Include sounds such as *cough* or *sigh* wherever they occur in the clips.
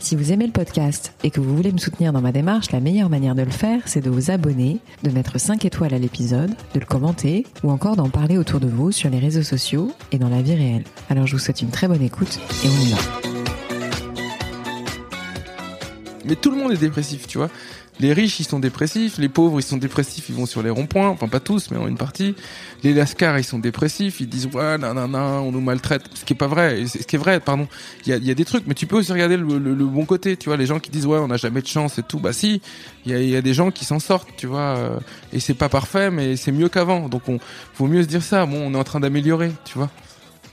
Si vous aimez le podcast et que vous voulez me soutenir dans ma démarche, la meilleure manière de le faire, c'est de vous abonner, de mettre 5 étoiles à l'épisode, de le commenter ou encore d'en parler autour de vous sur les réseaux sociaux et dans la vie réelle. Alors je vous souhaite une très bonne écoute et on y va. Mais tout le monde est dépressif, tu vois. Les riches, ils sont dépressifs. Les pauvres, ils sont dépressifs. Ils vont sur les ronds-points. Enfin, pas tous, mais en une partie. Les lascars, ils sont dépressifs. Ils disent, ouais, non, on nous maltraite. Ce qui est pas vrai. Ce qui est vrai, pardon. Il y a, des trucs, mais tu peux aussi regarder le, bon côté, tu vois. Les gens qui disent, ouais, on n'a jamais de chance et tout. Bah, si. Il y a, des gens qui s'en sortent, tu vois. euh, Et c'est pas parfait, mais c'est mieux qu'avant. Donc, on, faut mieux se dire ça. Bon, on est en train d'améliorer, tu vois.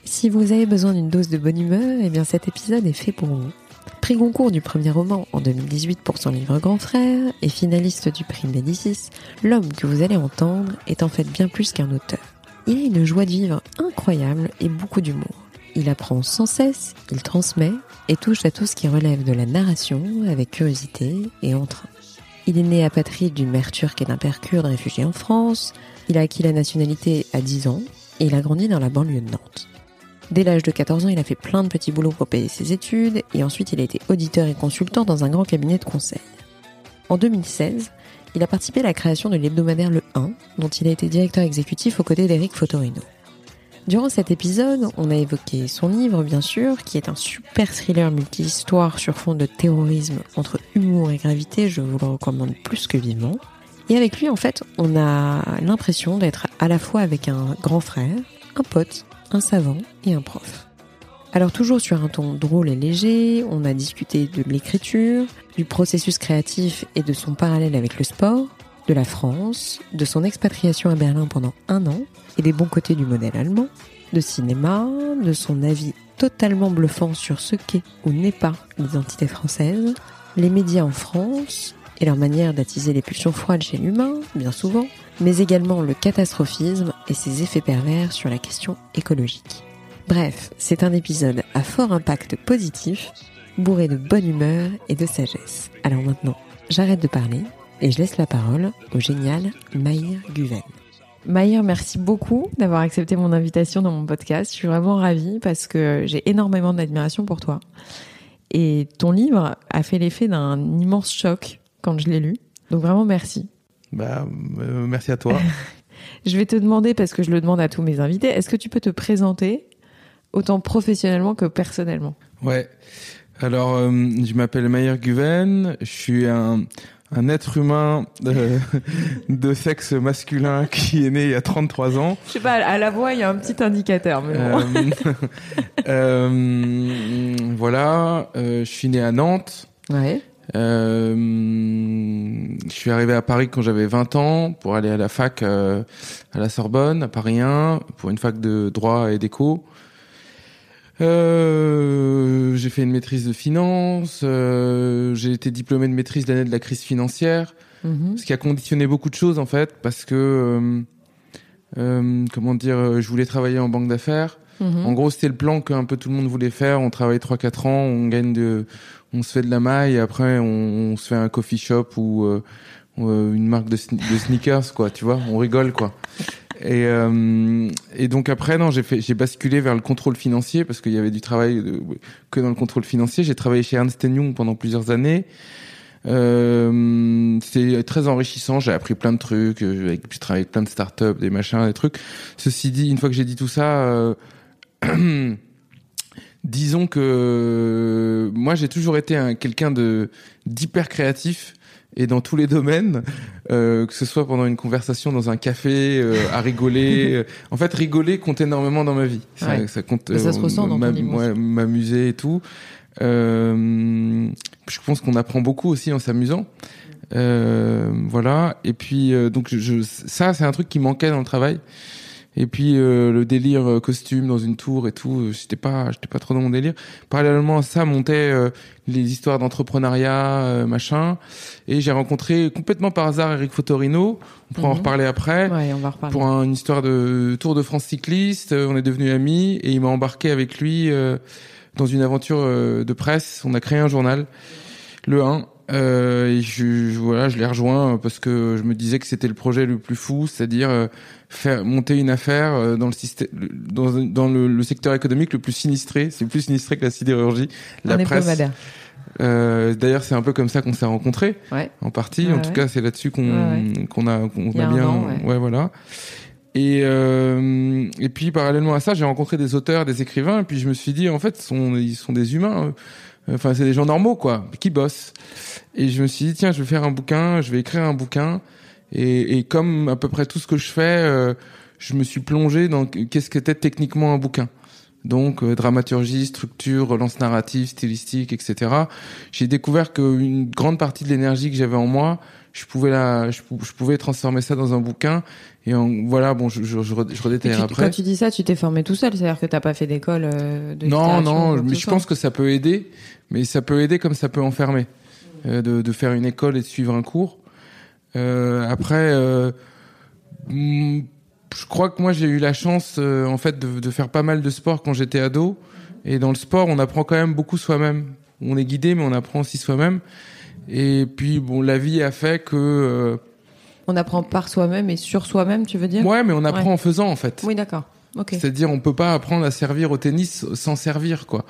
Si vous avez besoin d'une dose de bonne humeur, eh bien cet épisode est fait pour vous. Prix Goncourt du premier roman en 2018 pour son livre Grand Frère et finaliste du prix Médicis, l'homme que vous allez entendre est en fait bien plus qu'un auteur. Il a une joie de vivre incroyable et beaucoup d'humour. Il apprend sans cesse, il transmet et touche à tout ce qui relève de la narration avec curiosité et entrain. Il est né apatride d'une mère turque et d'un père kurde réfugié en France. Il a acquis la nationalité à 10 ans et il a grandi dans la banlieue de Nantes. Dès l'âge de 14 ans, il a fait plein de petits boulots pour payer ses études et ensuite il a été auditeur et consultant dans un grand cabinet de conseil. En 2016, il a participé à la création de l'hebdomadaire Le 1, dont il a été directeur exécutif aux côtés d'Éric Fotorino. Durant cet épisode, on a évoqué son livre, bien sûr, qui est un super thriller multi-histoire sur fond de terrorisme entre humour et gravité, je vous le recommande plus que vivement. Et avec lui, en fait, on a l'impression d'être à la fois avec un grand frère, un pote, un savant et un prof. Alors toujours sur un ton drôle et léger, on a discuté de l'écriture, du processus créatif et de son parallèle avec le sport, de la France, de son expatriation à Berlin pendant un an et des bons côtés du modèle allemand, de cinéma, de son avis totalement bluffant sur ce qu'est ou n'est pas l'identité française, les médias en France et leur manière d'attiser les pulsions froides chez l'humain, bien souvent, mais également le catastrophisme et ses effets pervers sur la question écologique. Bref, c'est un épisode à fort impact positif, bourré de bonne humeur et de sagesse. Alors maintenant, j'arrête de parler et je laisse la parole au génial Maïr Guven. Maïr, merci beaucoup d'avoir accepté mon invitation dans mon podcast. Je suis vraiment ravie parce que j'ai énormément d'admiration pour toi. Et ton livre a fait l'effet d'un immense choc quand je l'ai lu. Donc vraiment merci. Bah, euh, merci à toi. *laughs* Je vais te demander, parce que je le demande à tous mes invités, est-ce que tu peux te présenter autant professionnellement que personnellement? Ouais. Alors, euh, je m'appelle Mayer Guven. Je suis un, un être humain de, *laughs* de sexe masculin qui est né il y a 33 ans. Je sais pas, à la voix, il y a un petit indicateur. Mais bon. Euh, *laughs* euh, voilà. Euh, je suis né à Nantes. Ouais. Euh, je suis arrivé à Paris quand j'avais 20 ans pour aller à la fac euh, à la Sorbonne, à Paris 1, pour une fac de droit et d'éco. Euh, j'ai fait une maîtrise de finance, euh, j'ai été diplômé de maîtrise d'année de la crise financière, Mhm. ce qui a conditionné beaucoup de choses en fait, parce que euh, euh, comment dire, je voulais travailler en banque d'affaires. Mhm. En gros, c'était le plan qu'un peu tout le monde voulait faire. On travaille 3-4 ans, on gagne de, on se fait de la maille, et après on, on se fait un coffee shop ou euh, euh, une marque de, sne- de sneakers, quoi. Tu vois, on rigole, quoi. Et, euh, et donc après, non, j'ai j'ai basculé vers le contrôle financier parce qu'il y avait du travail de- que dans le contrôle financier. J'ai travaillé chez Ernst Young pendant plusieurs années. Euh, c'est très enrichissant. J'ai appris plein de trucs. euh, J'ai travaillé avec plein de startups, des machins, des trucs. Ceci dit, une fois que j'ai dit tout ça, euh, *clears throat* disons que moi j'ai toujours été un quelqu'un de d'hyper créatif et dans tous les domaines, euh, que ce soit pendant une conversation dans un café, euh, à rigoler. euh, en fait, rigoler compte énormément dans ma vie. Ça, Ouais. ça compte. Mais ça se ressent dans ouais, M'amuser et tout. Euh, je pense qu'on apprend beaucoup aussi en s'amusant. Euh, voilà. Et puis euh, donc je, ça, c'est un truc qui manquait dans le travail. Et puis euh, le délire euh, costume dans une tour et tout, euh, j'étais pas, j'étais pas trop dans mon délire. Parallèlement à ça, montaient les histoires d'entrepreneuriat, machin. Et j'ai rencontré complètement par hasard Eric Fotorino. On pourra en Mhm. reparler après. Ouais, on va reparler. Pour un- une histoire de Tour de France cycliste, Euh, on est devenus amis et il m'a embarqué avec lui euh, dans une aventure euh, de presse. On a créé un journal, le 1. Euh, et je, je- voilà, je l'ai rejoint parce que je me disais que c'était le projet le plus fou, c'est-à-dire euh, faire monter une affaire euh, dans le système, dans, dans le, le secteur économique le plus sinistré. C'est plus sinistré que la sidérurgie, la presse. Euh, D'ailleurs, c'est un peu comme ça qu'on s'est rencontrés Ouais. en partie. Ouais, en tout cas, c'est là-dessus qu'on qu'on a qu'on a bien an, ouais. voilà. Et euh, et puis parallèlement à ça, j'ai rencontré des auteurs, des écrivains, et puis je me suis dit en fait, sont ils sont des humains. Enfin, c'est des gens normaux quoi, qui bossent. Et je me suis dit tiens, je vais faire un bouquin, je vais écrire un bouquin. Et, et comme à peu près tout ce que je fais, euh, je me suis plongé dans qu'est-ce qu'était techniquement un bouquin. Donc euh, dramaturgie, structure, relance narrative, stylistique, etc. J'ai découvert qu'une grande partie de l'énergie que j'avais en moi, je pouvais la, je, pou- je pouvais transformer ça dans un bouquin. Et en, voilà, bon, je, je, je, je redétaillerai après. quand tu dis ça, tu t'es formé tout seul, c'est-à-dire que t'as pas fait d'école euh, de Non, non, mais je pense que ça peut aider, mais ça peut aider comme ça peut enfermer, euh, de, de faire une école et de suivre un cours. Euh, après, euh, hmm, je crois que moi j'ai eu la chance, euh, en fait, de, de faire pas mal de sport quand j'étais ado. Et dans le sport, on apprend quand même beaucoup soi-même. On est guidé, mais on apprend aussi soi-même. Et puis, bon, la vie a fait que, On apprend par soi-même et sur soi-même, tu veux dire? Ouais, mais on apprend Ouais. en faisant, en fait. Oui, d'accord. Ok. C'est-à-dire, on peut pas apprendre à servir au tennis sans servir, quoi.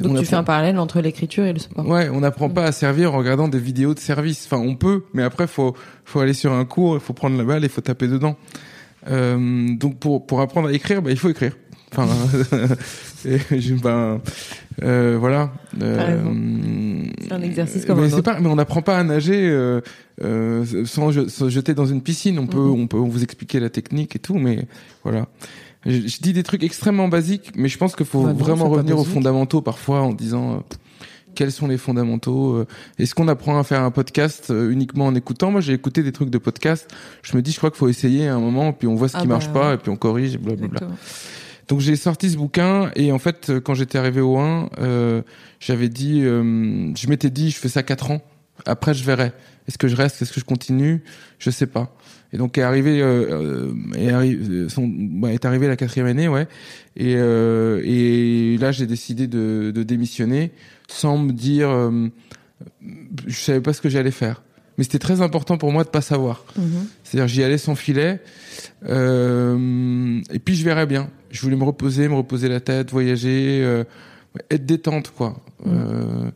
Donc On tu apprend- fais un parallèle entre l'écriture et le sport. Ouais, on n'apprend Mm. pas à servir en regardant des vidéos de service. Enfin, on peut, mais après, faut faut aller sur un cours, il faut prendre la balle, il faut taper dedans. Euh, donc pour pour apprendre à écrire, bah, il faut écrire. Enfin, *laughs* et *laughs* je- ben euh, voilà. Euh, C'est un exercice comme mais un c'est autre. pas, mais on n'apprend pas à nager euh, euh, sans, se jeter dans une piscine. On peut, Mhm. on peut vous expliquer la technique et tout, mais voilà. Je, je dis des trucs extrêmement basiques, mais je pense qu'il faut Bah vraiment revenir aux fondamentaux parfois en disant euh, quels sont les fondamentaux. euh, Est-ce qu'on apprend à faire un podcast euh, uniquement en écoutant? Moi, j'ai écouté des trucs de podcast. Je me dis, je crois qu'il faut essayer à un moment, puis on voit ce Ah qui bah, marche pas, et puis on corrige, et blablabla. Donc j'ai sorti ce bouquin et en fait euh, quand j'étais arrivé au 1, euh, j'avais dit, euh, je m'étais dit je fais ça quatre ans, après je verrai. Est-ce que je reste, est-ce que je continue, je sais pas. Et donc est arrivé, euh, euh, est, arri- euh, son, ouais, est arrivé la quatrième année, ouais. Et, euh, et là j'ai décidé de, de démissionner sans me dire, euh, je savais pas ce que j'allais faire. Mais c'était très important pour moi de pas savoir. Mhm. C'est-à-dire j'y allais sans filet. Euh, et puis je verrais bien. Je voulais me reposer, me reposer la tête, voyager, euh, être détente quoi. Euh,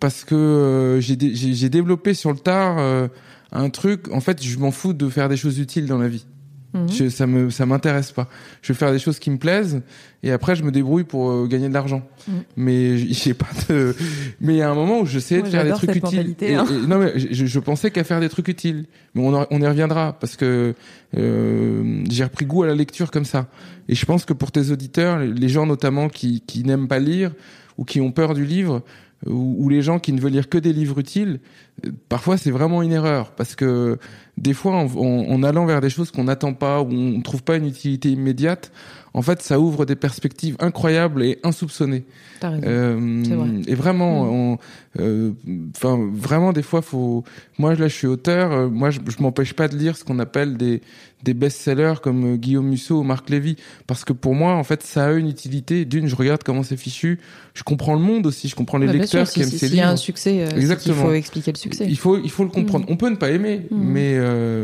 parce que euh, j'ai dé- développé sur le tard euh, un truc. En fait, je m'en fous de faire des choses utiles dans la vie. Mhm. Je, ça me ça m'intéresse pas. Je vais faire des choses qui me plaisent et après je me débrouille pour euh, gagner de l'argent. Mm. Mais j'ai pas de. Mais il y a un moment où j'essayais de faire des trucs utiles. Et- hein. et- non mais je, je pensais qu'à faire des trucs utiles. Mais on, en- on y reviendra parce que euh, j'ai repris goût à la lecture comme ça. Et je pense que pour tes auditeurs, les gens notamment qui qui n'aiment pas lire ou qui ont peur du livre ou, ou les gens qui ne veulent lire que des livres utiles, euh, parfois c'est vraiment une erreur. Parce que des fois en, en- en allant vers des choses qu'on n'attend pas ou on ne trouve pas une utilité immédiate, en fait ça ouvre des perspectives incroyables et insoupçonnées. T'as raison. Euh, vrai. et vraiment, Mm. on- euh, enfin vraiment des fois faut. Moi là je suis auteur, euh, moi je, je m'empêche pas de lire ce qu'on appelle des des best-sellers comme euh, Guillaume Musso ou Marc Lévy parce que pour moi en fait ça a une utilité. D'une je regarde comment c'est fichu, je comprends le monde aussi, je comprends les Bah, lecteurs sûr, qui si- aiment si- ces S'il y a livres. un succès, Exactement. faut expliquer le succès. Il faut il faut le comprendre. Mm. On peut ne pas aimer, Mm. mais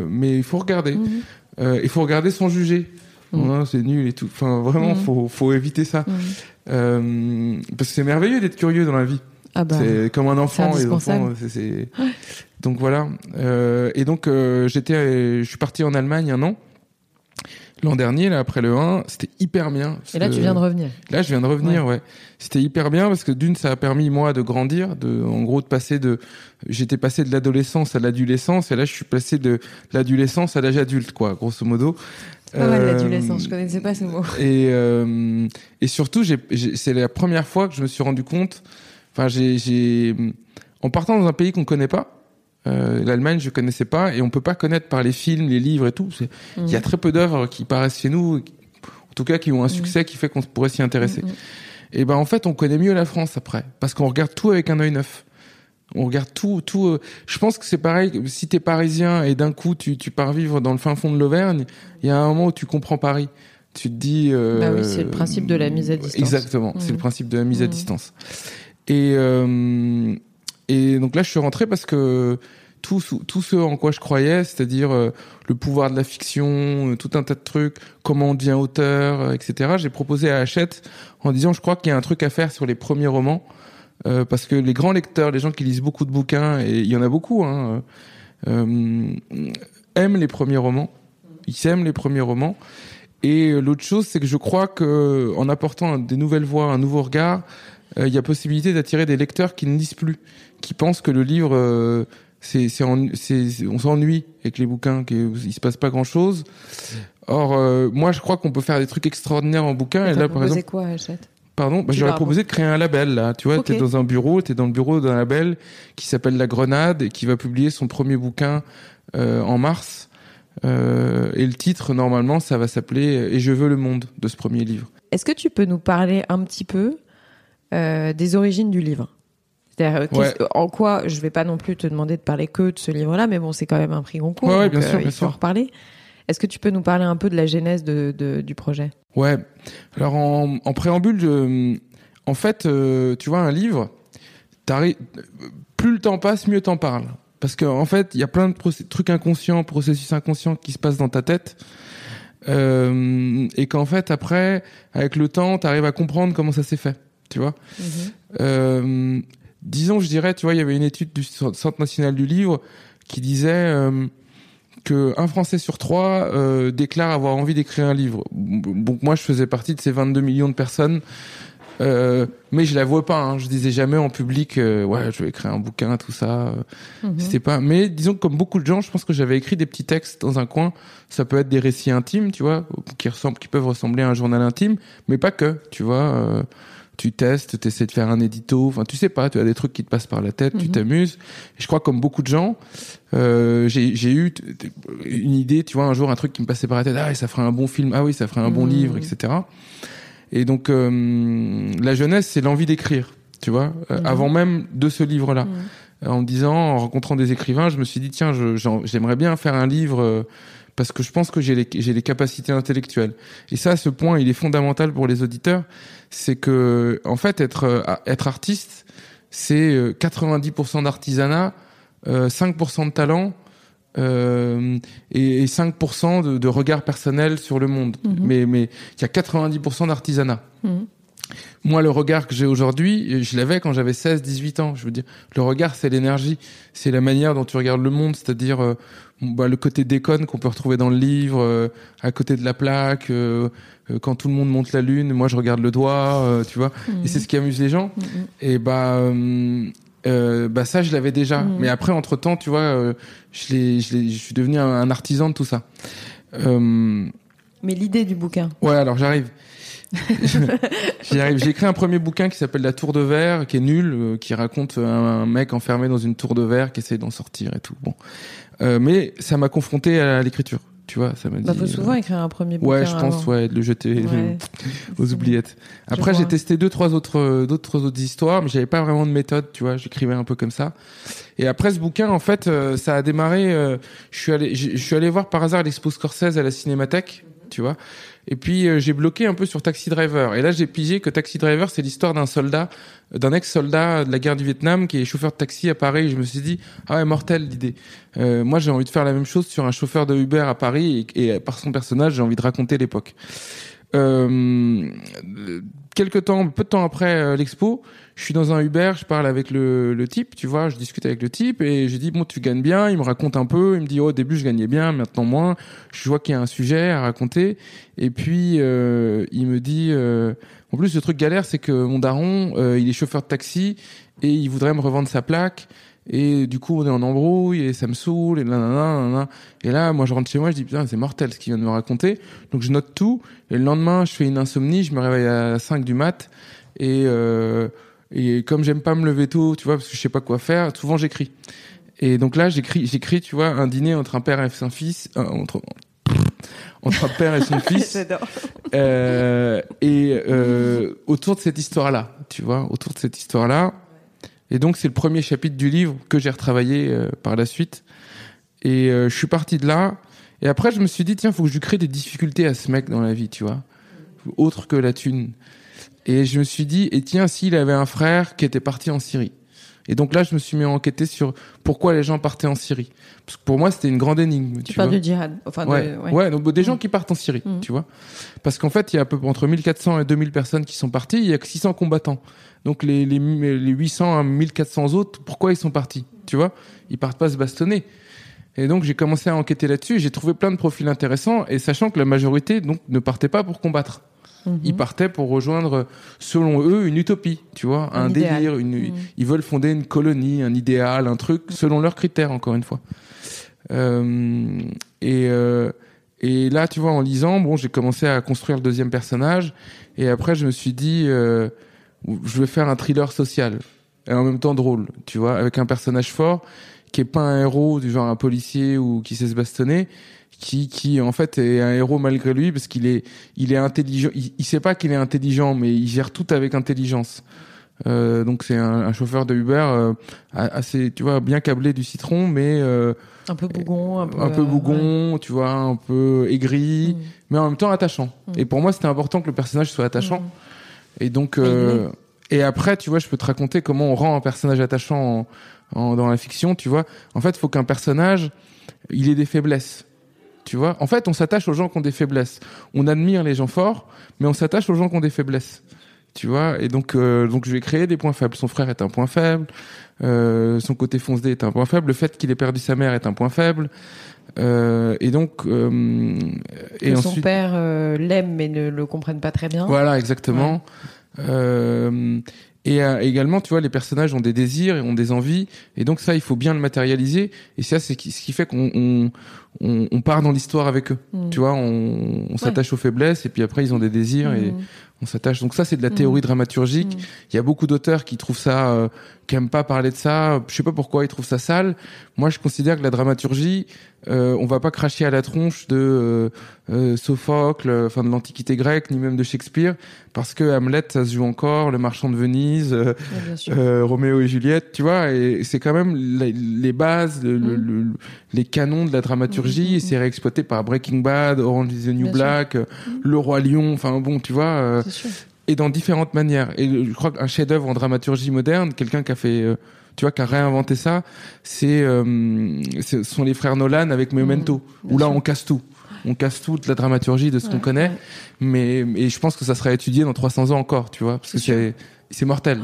mais il faut regarder. Il faut regarder sans juger. Mm. Ouais, c'est nul et tout. Enfin vraiment Mm. faut faut éviter ça. Mhm. Euh, parce que c'est merveilleux d'être curieux dans la vie. Ah bah. C'est comme un enfant. c'est Les enfants, c'est-. Donc voilà. Euh, et donc euh, j'étais, je suis parti en Allemagne un an. L'an dernier, là, après le 1, c'était hyper bien. Et là, tu viens de revenir. Là, je viens de revenir, ouais. C'était hyper bien parce que d'une, ça a permis moi de grandir, de, en gros, de passer de, j'étais passé de l'adolescence à l'adolescence et là, je suis passé de l'adolescence à l'âge adulte, quoi, grosso modo. Pas mal Euh, l'adolescence, je connaissais pas ce mot. et, euh, et surtout, c'est la première fois que je me suis rendu compte. Enfin, j'ai, j'ai, en partant dans un pays qu'on connaît pas, euh, l'Allemagne, je connaissais pas, et on peut pas connaître par les films, les livres et tout. Il y a très peu d'œuvres qui paraissent chez nous. En tout cas, qui ont un succès qui fait qu'on pourrait s'y intéresser. Et ben en fait, on connaît mieux la France après, parce qu'on regarde tout avec un œil neuf. On regarde tout, tout. euh, je pense que c'est pareil. Si t'es parisien et d'un coup tu, tu pars vivre dans le fin fond de l'Auvergne, il y a un moment où tu comprends Paris. Tu te dis. euh, Bah oui, c'est le principe de la mise à distance. Exactement, c'est le principe de la mise à Mhm. distance. Et euh, et donc là, je suis rentré parce que tout, ce- tout ce en quoi je croyais, c'est-à-dire euh, le pouvoir de la fiction, euh, tout un tas de trucs, comment on devient auteur, euh, etc. J'ai proposé à Hachette en disant, je crois qu'il y a un truc à faire sur les premiers romans, euh, parce que les grands lecteurs, les gens qui lisent beaucoup de bouquins, et il y en a beaucoup, hein, euh, aiment les premiers romans. Ils aiment les premiers romans. Et euh, l'autre chose, c'est que je crois que en apportant des nouvelles voix, un nouveau regard, il y a possibilité d'attirer des lecteurs qui ne lisent plus, qui pensent que le livre, c'est, c'est, en- c'est- c'est- on s'ennuie avec les bouquins, qu'il se passe pas grand chose. Or, euh, moi, je crois qu'on peut faire des trucs extraordinaires en bouquin. Et, T'as là, par exemple, quoi, Hachette? Pardon, bah, j'aurais proposé de créer un label là. Tu vois, Ok. t'es dans un bureau, t'es dans le bureau d'un label qui s'appelle La Grenade et qui va publier son premier bouquin euh, en mars. Euh, et le titre, normalement, ça va s'appeler Et je veux le monde de ce premier livre. Est-ce que tu peux nous parler un petit peu euh, des origines du livre? C'est-à-dire, euh, en quoi, je vais pas non plus te demander de parler que de ce livre-là, mais bon, c'est quand même un prix Goncourt, Ouais, ouais, bien sûr, euh, bien il faut sûr. en reparler. Est-ce que tu peux nous parler un peu de la genèse de, de- du projet? Ouais. Alors en, en préambule, je- en fait, euh, tu vois, un livre, plus le temps passe, mieux t'en parles. Parce qu'en en fait, il y a plein de trucs inconscients, processus inconscients qui se passent dans ta tête. Euh, et qu'en fait, après, avec le temps, t'arrives à comprendre comment ça s'est fait. Tu vois? Euh, disons, je dirais, tu vois, il y avait une étude du Centre national du livre qui disait euh, que un Français sur trois euh, déclare avoir envie d'écrire un livre. Donc moi, je faisais partie de ces 22 millions de personnes. Euh, mais je l'avouais pas. Hein. Je disais jamais en public, euh, ouais, je vais écrire un bouquin, tout ça. Mhm. C'était pas. Mais disons que comme beaucoup de gens, je pense que j'avais écrit des petits textes dans un coin. Ça peut être des récits intimes, tu vois, qui ressemblent, qui peuvent ressembler à un journal intime, mais pas que. Tu vois, euh, tu testes, tu essaies de faire un édito. Enfin, tu sais pas. Tu as des trucs qui te passent par la tête, tu Mhm. t'amuses. Je crois comme beaucoup de gens, euh, j'ai eu une idée. Tu vois, un jour un truc qui me passait par la tête. Ah, ça ferait un bon film. Ah oui, ça ferait un bon Mhm. livre, etc. Et donc euh, la jeunesse, c'est l'envie d'écrire. Tu vois, euh, Mhm. avant même de ce livre-là Mhm. en me disant, en rencontrant des écrivains, je me suis dit tiens, j'aimerais bien faire un livre parce que je pense que j'ai les, capacités intellectuelles. Et ça, ce point, il est fondamental pour les auditeurs, c'est que en fait, être euh, être artiste, c'est euh, 90% d'artisanat, euh, 5% de talent. euh, et, et 5% de, de regard personnel sur le monde. Mhm. Mais mais il y a 90% d'artisanat. Mhm. Moi, le regard que j'ai aujourd'hui, je l'avais quand j'avais 16, 18 ans. Je veux dire, le regard, c'est l'énergie. C'est la manière dont tu regardes le monde, c'est-à-dire euh, bah, le côté déconne qu'on peut retrouver dans le livre, euh, à côté de la plaque, euh, euh, quand tout le monde monte la lune, moi je regarde le doigt, euh, tu vois. Et c'est ce qui amuse les gens. Mhm. Et bah, euh, euh, bah ça, je l'avais déjà. Mhm. Mais après, entre temps, tu vois, euh, je, l'ai, je, je suis devenu un, un artisan de tout ça. Euh, Mais l'idée du bouquin. Ouais, alors j'arrive. *laughs* J'y arrive. J'ai écrit un premier bouquin qui s'appelle La Tour de Verre, qui est nul, euh, qui raconte un, un mec enfermé dans une tour de verre qui essaie d'en sortir et tout. Bon, euh, mais ça m'a confronté à l'écriture. Tu vois, ça m'a dit. Bah, faut euh, souvent écrire un premier bouquin. Ouais, je pense, avant. ouais, de le jeter Ouais. *laughs* aux oubliettes. Après, j'ai testé deux, trois autres, euh, d'autres autres histoires, mais j'avais pas vraiment de méthode, tu vois. J'écrivais un peu comme ça. Et après ce bouquin, en fait, euh, ça a démarré. euh, je suis allé, je je suis allé voir par hasard l'expo Scorsese à la Cinémathèque, tu vois. Et puis euh, j'ai bloqué un peu sur Taxi Driver. Et là, j'ai pigé que Taxi Driver, c'est l'histoire d'un soldat, d'un ex-soldat de la guerre du Vietnam qui est chauffeur de taxi à Paris. Et je me suis dit, ah ouais, mortel l'idée. Euh, moi, j'ai envie de faire la même chose sur un chauffeur de Uber à Paris et, et par son personnage, j'ai envie de raconter l'époque. Euh, quelques temps, peu de temps après euh, l'expo, je suis dans un Uber, je parle avec le, le type, tu vois, je discute avec le type et je dis bon tu gagnes bien, il me raconte un peu, il me dit oh, au début je gagnais bien, maintenant moins. Je vois qu'il y a un sujet à raconter. Et puis euh, il me dit euh, en plus le truc galère c'est que mon daron euh, il est chauffeur de taxi et il voudrait me revendre sa plaque. Et du coup on est en embrouille et ça me saoule et nanana, et là moi je rentre chez moi je dis putain c'est mortel ce qu'il vient de me raconter. Donc je note tout. Et le lendemain je fais une insomnie je me réveille à 5 du mat. Et euh, et comme j'aime pas me lever tôt tu vois parce que je sais pas quoi faire souvent j'écris et donc là j'écris j'écris tu vois un dîner entre un père et son fils euh, entre entre un père et son *laughs* fils. euh, et euh, autour de cette histoire-là, tu vois, autour de cette histoire-là. Et donc c'est le premier chapitre du livre que j'ai retravaillé euh, par la suite. Et je suis parti de là. Et après je me suis dit tiens faut que je lui crée des difficultés à ce mec dans la vie, tu vois, autre que la thune. Et je me suis dit et tiens s'il avait un frère qui était parti en Syrie. Et donc là, je me suis mis à enquêter sur pourquoi les gens partaient en Syrie. Parce que pour moi, c'était une grande énigme. Tu, Tu, parles vois. du djihad. Enfin, Ouais, de, ouais. donc des gens Mm. qui partent en Syrie, Mm. tu vois. Parce qu'en fait, il y a à peu près entre 1400 et 2000 personnes qui sont parties, il y a que 600 combattants. Donc les, les, les 800 à 1400 autres, pourquoi ils sont partis Tu vois Ils partent pas se bastonner. Et donc j'ai commencé à enquêter là-dessus, j'ai trouvé plein de profils intéressants, et sachant que la majorité donc ne partait pas pour combattre. Mhm. Ils partaient pour rejoindre, selon eux, une utopie, tu vois, Un délire. Une, Mhm. Ils veulent fonder une colonie, un idéal, un truc, selon leurs critères, encore une fois. Euh, et, euh, et là, tu vois, en lisant, bon, j'ai commencé à construire le deuxième personnage, et après, je me suis dit, euh, je vais faire un thriller social, et en même temps drôle, tu vois, avec un personnage fort, qui est pas un héros du genre un policier ou qui sait se bastonner, qui, qui en fait est un héros malgré lui parce qu'il est, il est intelligent. Il, il sait pas qu'il est intelligent, mais il gère tout avec intelligence. Euh, donc c'est un, un chauffeur de Uber euh, assez, tu vois, bien câblé du citron, mais euh, Un peu bougon, un peu, un peu bougon, tu vois, un peu aigri, ouais. mais en même temps attachant. Mm. Et pour moi, c'était important que le personnage soit attachant. Mhm. Et donc, et après, tu vois, je peux te raconter comment on rend un personnage attachant en, en- dans la fiction. Tu vois, en fait, il faut qu'un personnage, il ait des faiblesses. Tu vois, en fait, on s'attache aux gens qui ont des faiblesses. On admire les gens forts, mais on s'attache aux gens qui ont des faiblesses. Tu vois, et donc, euh, donc je vais créer des points faibles. Son frère est un point faible, euh, son côté foncé est un point faible, le fait qu'il ait perdu sa mère est un point faible. Euh, et donc, euh, Que et son père euh, l'aime mais ne le comprenne pas très bien. voilà, exactement. Et euh, également, tu vois, les personnages ont des désirs et ont des envies, et donc ça, il faut bien le matérialiser. Et ça, c'est ce qui fait qu'on on, on, on part dans l'histoire avec eux. Mhm. Tu vois, on, on s'attache aux faiblesses, et puis après, ils ont des désirs et Mhm. on s'attache. Donc ça, c'est de la théorie dramaturgique. Mhm. Il y a beaucoup d'auteurs qui trouvent ça, euh, qui aiment pas parler de ça. Je sais pas pourquoi ils trouvent ça sale. Moi, je considère que la dramaturgie, euh, on va pas cracher à la tronche de euh, euh, Sophocle, euh, enfin de l'Antiquité grecque, ni même de Shakespeare, parce que Hamlet, ça se joue encore, Le Marchand de Venise, euh, euh, Roméo et Juliette, tu vois. Et c'est quand même les, les bases, le- le- Mhm. le- les canons de la dramaturgie. Mhm, Et c'est réexploité par Breaking Bad, Orange is the New Bien. Black, Mhm. Le Roi Lion. Enfin bon, tu vois. euh, et dans différentes manières. Et je crois qu'un chef-d'œuvre en dramaturgie moderne, quelqu'un qui a fait, euh, tu vois, qui a réinventé ça, c'est, euh, ce sont les frères Nolan avec Memento, Mmh, où là sûr. on casse tout. On casse toute la dramaturgie de ce qu'on connaît, ouais. mais et je pense que ça sera étudié dans 300 ans encore, tu vois, parce que C'est mortel.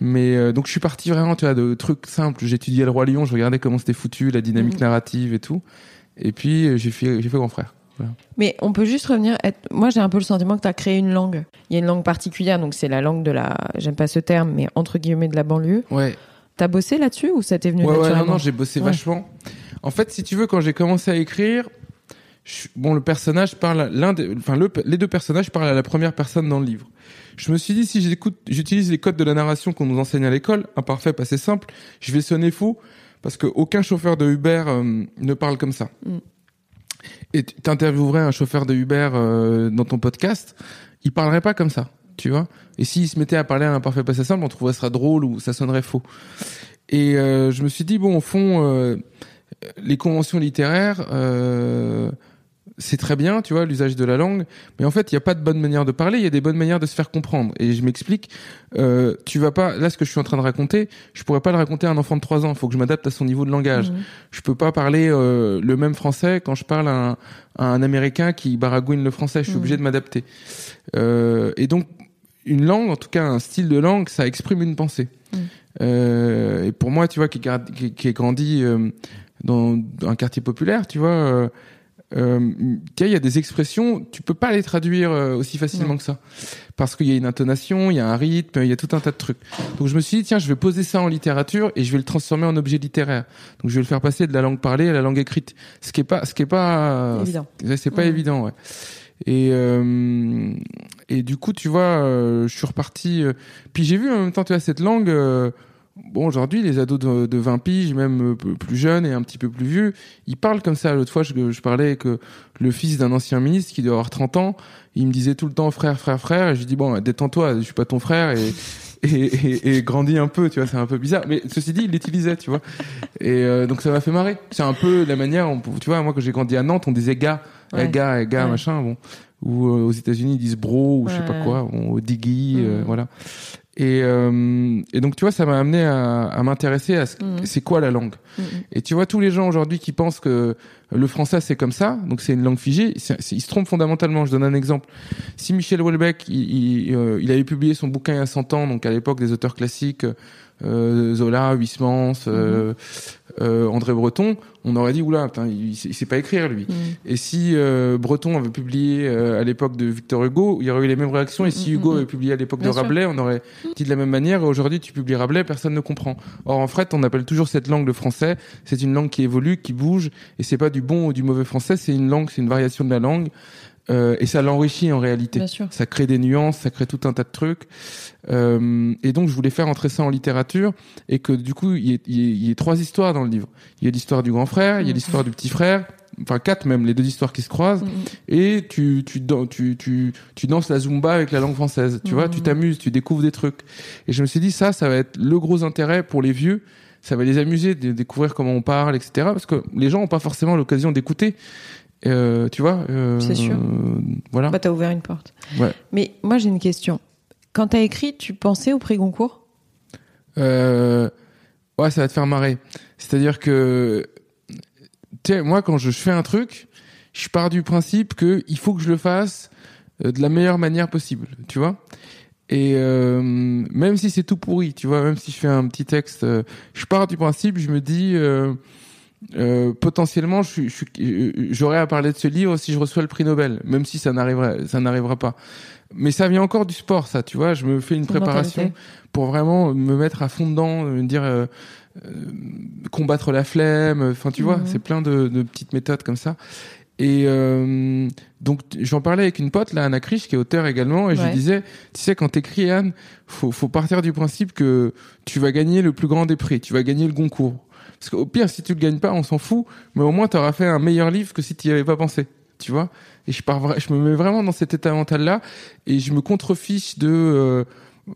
Mais euh, donc je suis parti vraiment, tu vois, de trucs simples. J'étudiais le roi Lion, je regardais comment c'était foutu, la dynamique Mhm. narrative et tout. Et puis euh, j'ai fait j'ai fait grand frère. Mais on peut juste revenir. être- Moi, j'ai un peu le sentiment que tu as créé une langue. Il y a une langue particulière, donc c'est la langue de la. J'aime pas ce terme, mais entre guillemets de la banlieue. Ouais. T'as bossé là-dessus ou ça t'est venu Ouais, ouais, naturellement non, non, j'ai bossé Ouais. vachement. En fait, si tu veux, quand j'ai commencé à écrire, je- bon, le personnage parle, l'un des, enfin, le, les deux personnages parlent à la première personne dans le livre. Je me suis dit, si j'écoute, j'utilise les codes de la narration qu'on nous enseigne à l'école, imparfait, passé simple, je vais sonner faux, parce que aucun chauffeur de Uber euh, ne parle comme ça. Mm. Et tu interviewerais un chauffeur de Uber euh, dans ton podcast, il parlerait pas comme ça, tu vois. Et s'il se mettait à parler à l'imparfait passé simple, on trouverait ça drôle ou ça sonnerait faux. Et euh, je me suis dit, bon, au fond, euh, les conventions littéraires, euh, c'est très bien, tu vois, l'usage de la langue, mais en fait, il n'y a pas de bonne manière de parler, il y a des bonnes manières de se faire comprendre. Et je m'explique, euh, tu vas pas, là, ce que je suis en train de raconter, je pourrais pas le raconter à un enfant de 3 ans, il faut que je m'adapte à son niveau de langage. Mhm. Je peux pas parler euh, le même français quand je parle à un, à un Américain qui baragouine le français, je suis Mhm. obligé de m'adapter. Euh, et donc, une langue, en tout cas un style de langue, ça exprime une pensée. Euh, et pour moi, tu vois, qui, qui, qui est grandi euh, dans un quartier populaire, tu vois, euh, euh, il y a des expressions, tu peux pas les traduire euh, aussi facilement que ça, parce qu'il y a une intonation, il y a un rythme, il y a tout un tas de trucs. Donc je me suis dit tiens, je vais poser ça en littérature et je vais le transformer en objet littéraire. Donc je vais le faire passer de la langue parlée à la langue écrite, ce qui est pas, ce qui est pas, Évident. c'est pas Mhm. évident, ouais. Et euh, et du coup, tu vois, euh, je suis reparti. euh, puis j'ai vu en même temps, tu vois, cette langue. Euh, Bon, aujourd'hui, les ados de, de 20 piges, même euh, plus jeunes et un petit peu plus vieux, ils parlent comme ça. L'autre fois, je, je parlais avec euh, le fils d'un ancien ministre qui doit avoir 30 ans. Il me disait tout le temps frère, frère, frère. Et je lui dis, bon, détends-toi, je suis pas ton frère et, *laughs* et, et, et grandis un peu, tu vois, c'est un peu bizarre. Mais ceci dit, il l'utilisait, tu vois. Et euh, donc, ça m'a fait marrer. C'est un peu la manière, on, tu vois, moi, quand j'ai grandi à Nantes, on disait gars, Ouais. eh, gars, eh, gars, Ouais. machin, bon. Ou euh, aux États-Unis, ils disent bro, ou je sais Ouais. pas quoi, bon, diggy, euh, Mhm. voilà. Et, euh, et donc, tu vois, ça m'a amené à, à m'intéresser à ce, Mhm. c'est quoi la langue. Mhm. Et tu vois, tous les gens aujourd'hui qui pensent que le français c'est comme ça, donc c'est une langue figée, ils se trompent fondamentalement. Je donne un exemple. Si Michel Houellebecq, il, il, euh, il avait publié son bouquin il y a 100 ans, donc à l'époque des auteurs classiques, euh, Zola, Huysmans, euh, euh, André Breton, on aurait dit oula, putain, il, sait- il sait pas écrire lui. Mhm. Et si euh, Breton avait publié euh, à l'époque de Victor Hugo, il y aurait eu les mêmes réactions. Et si Mm, Hugo mm, avait publié à l'époque de sûr. Rabelais, on aurait dit de la même manière. Et aujourd'hui, tu publies Rabelais, personne ne comprend. Or, en fait, on appelle toujours cette langue le français. C'est une langue qui évolue, qui bouge, et c'est pas du bon ou du mauvais français. C'est une langue, c'est une variation de la langue, euh, et ça l'enrichit en réalité. Bien sûr. Ça crée des nuances, ça crée tout un tas de trucs. Euh, et donc, je voulais faire entrer ça en littérature et que du coup, il y, ait, il y ait- il y ait trois histoires dans le livre. Il y a l'histoire du grand frère, il y a Mhm. l'histoire du petit frère, enfin quatre même, les deux histoires qui se croisent. Mhm. Et tu, tu, tu, tu, tu danses la zumba avec la langue française. Tu vois, tu t'amuses, tu découvres des trucs. Et je me suis dit, ça, ça va être le gros intérêt pour les vieux. Ça va les amuser de découvrir comment on parle, etc. Parce que les gens n'ont pas forcément l'occasion d'écouter. Euh, tu vois euh, C'est sûr. Voilà. Bah, t'as ouvert une porte. Ouais. Mais moi, j'ai une question. Quand t'as écrit, tu pensais au prix Goncourt Euh, ouais, ça va te faire marrer. C'est-à-dire que, tu sais, moi, quand je fais un truc, je pars du principe que il faut que je le fasse de la meilleure manière possible, tu vois? Et euh, même si c'est tout pourri, tu vois, même si je fais un petit texte, euh, je pars du principe, je me dis, euh, euh, potentiellement, je suis- je euh, j'aurais à parler de ce livre si je reçois le prix Nobel, même si ça n'arrivera pas. Mais ça vient encore du sport, ça, tu vois. Je me fais une préparation pour vraiment me mettre à fond dedans, me dire euh, euh, combattre la flemme. Enfin, tu vois, Mhm. c'est plein de, de petites méthodes comme ça. Et euh, donc, j'en parlais avec une pote, là, Anna Krish, qui est auteur également, et je lui disais, tu sais, quand t'écris, Anne, faut, faut partir du principe que tu vas gagner le plus grand des prix, tu vas gagner le Goncourt. Parce qu'au pire, si tu le gagnes pas, on s'en fout, mais au moins, t'auras fait un meilleur livre que si tu y avais pas pensé, tu vois. Et je pars, je me mets vraiment dans cet état mental-là, et je me contrefiche de, euh,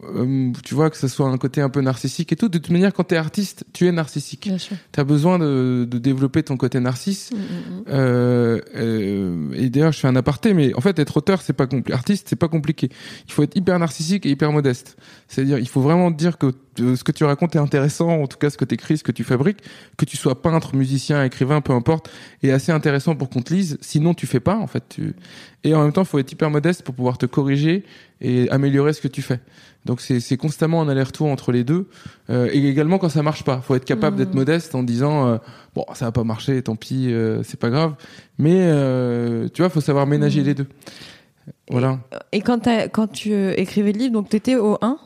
euh, tu vois, que ce soit un côté un peu narcissique et tout. De toute manière, quand t'es artiste, tu es narcissique. T'as besoin de, de développer ton côté narcisse. Mm, mm, mm. Euh, euh, et d'ailleurs, je fais un aparté, mais en fait, être auteur, c'est pas compliqué. Artiste, c'est pas compliqué. Il faut être hyper narcissique et hyper modeste. C'est-à-dire, il faut vraiment dire que ce que tu racontes est intéressant, en tout cas ce que tu écris, ce que tu fabriques, que tu sois peintre, musicien, écrivain, peu importe, est assez intéressant pour qu'on te lise. Sinon, tu fais pas, en fait. Tu... Et en même temps, il faut être hyper modeste pour pouvoir te corriger et améliorer ce que tu fais. Donc c'est constamment un aller-retour entre les deux. Euh, et également quand ça marche pas, faut être capable d'être modeste en disant euh, bon ça va pas marcher, tant pis, euh, c'est pas grave. Mais euh, tu vois, faut savoir ménager Mhm. les deux. Voilà. Et quand, t'as- quand tu euh, écrivais le livre, donc t'étais au 1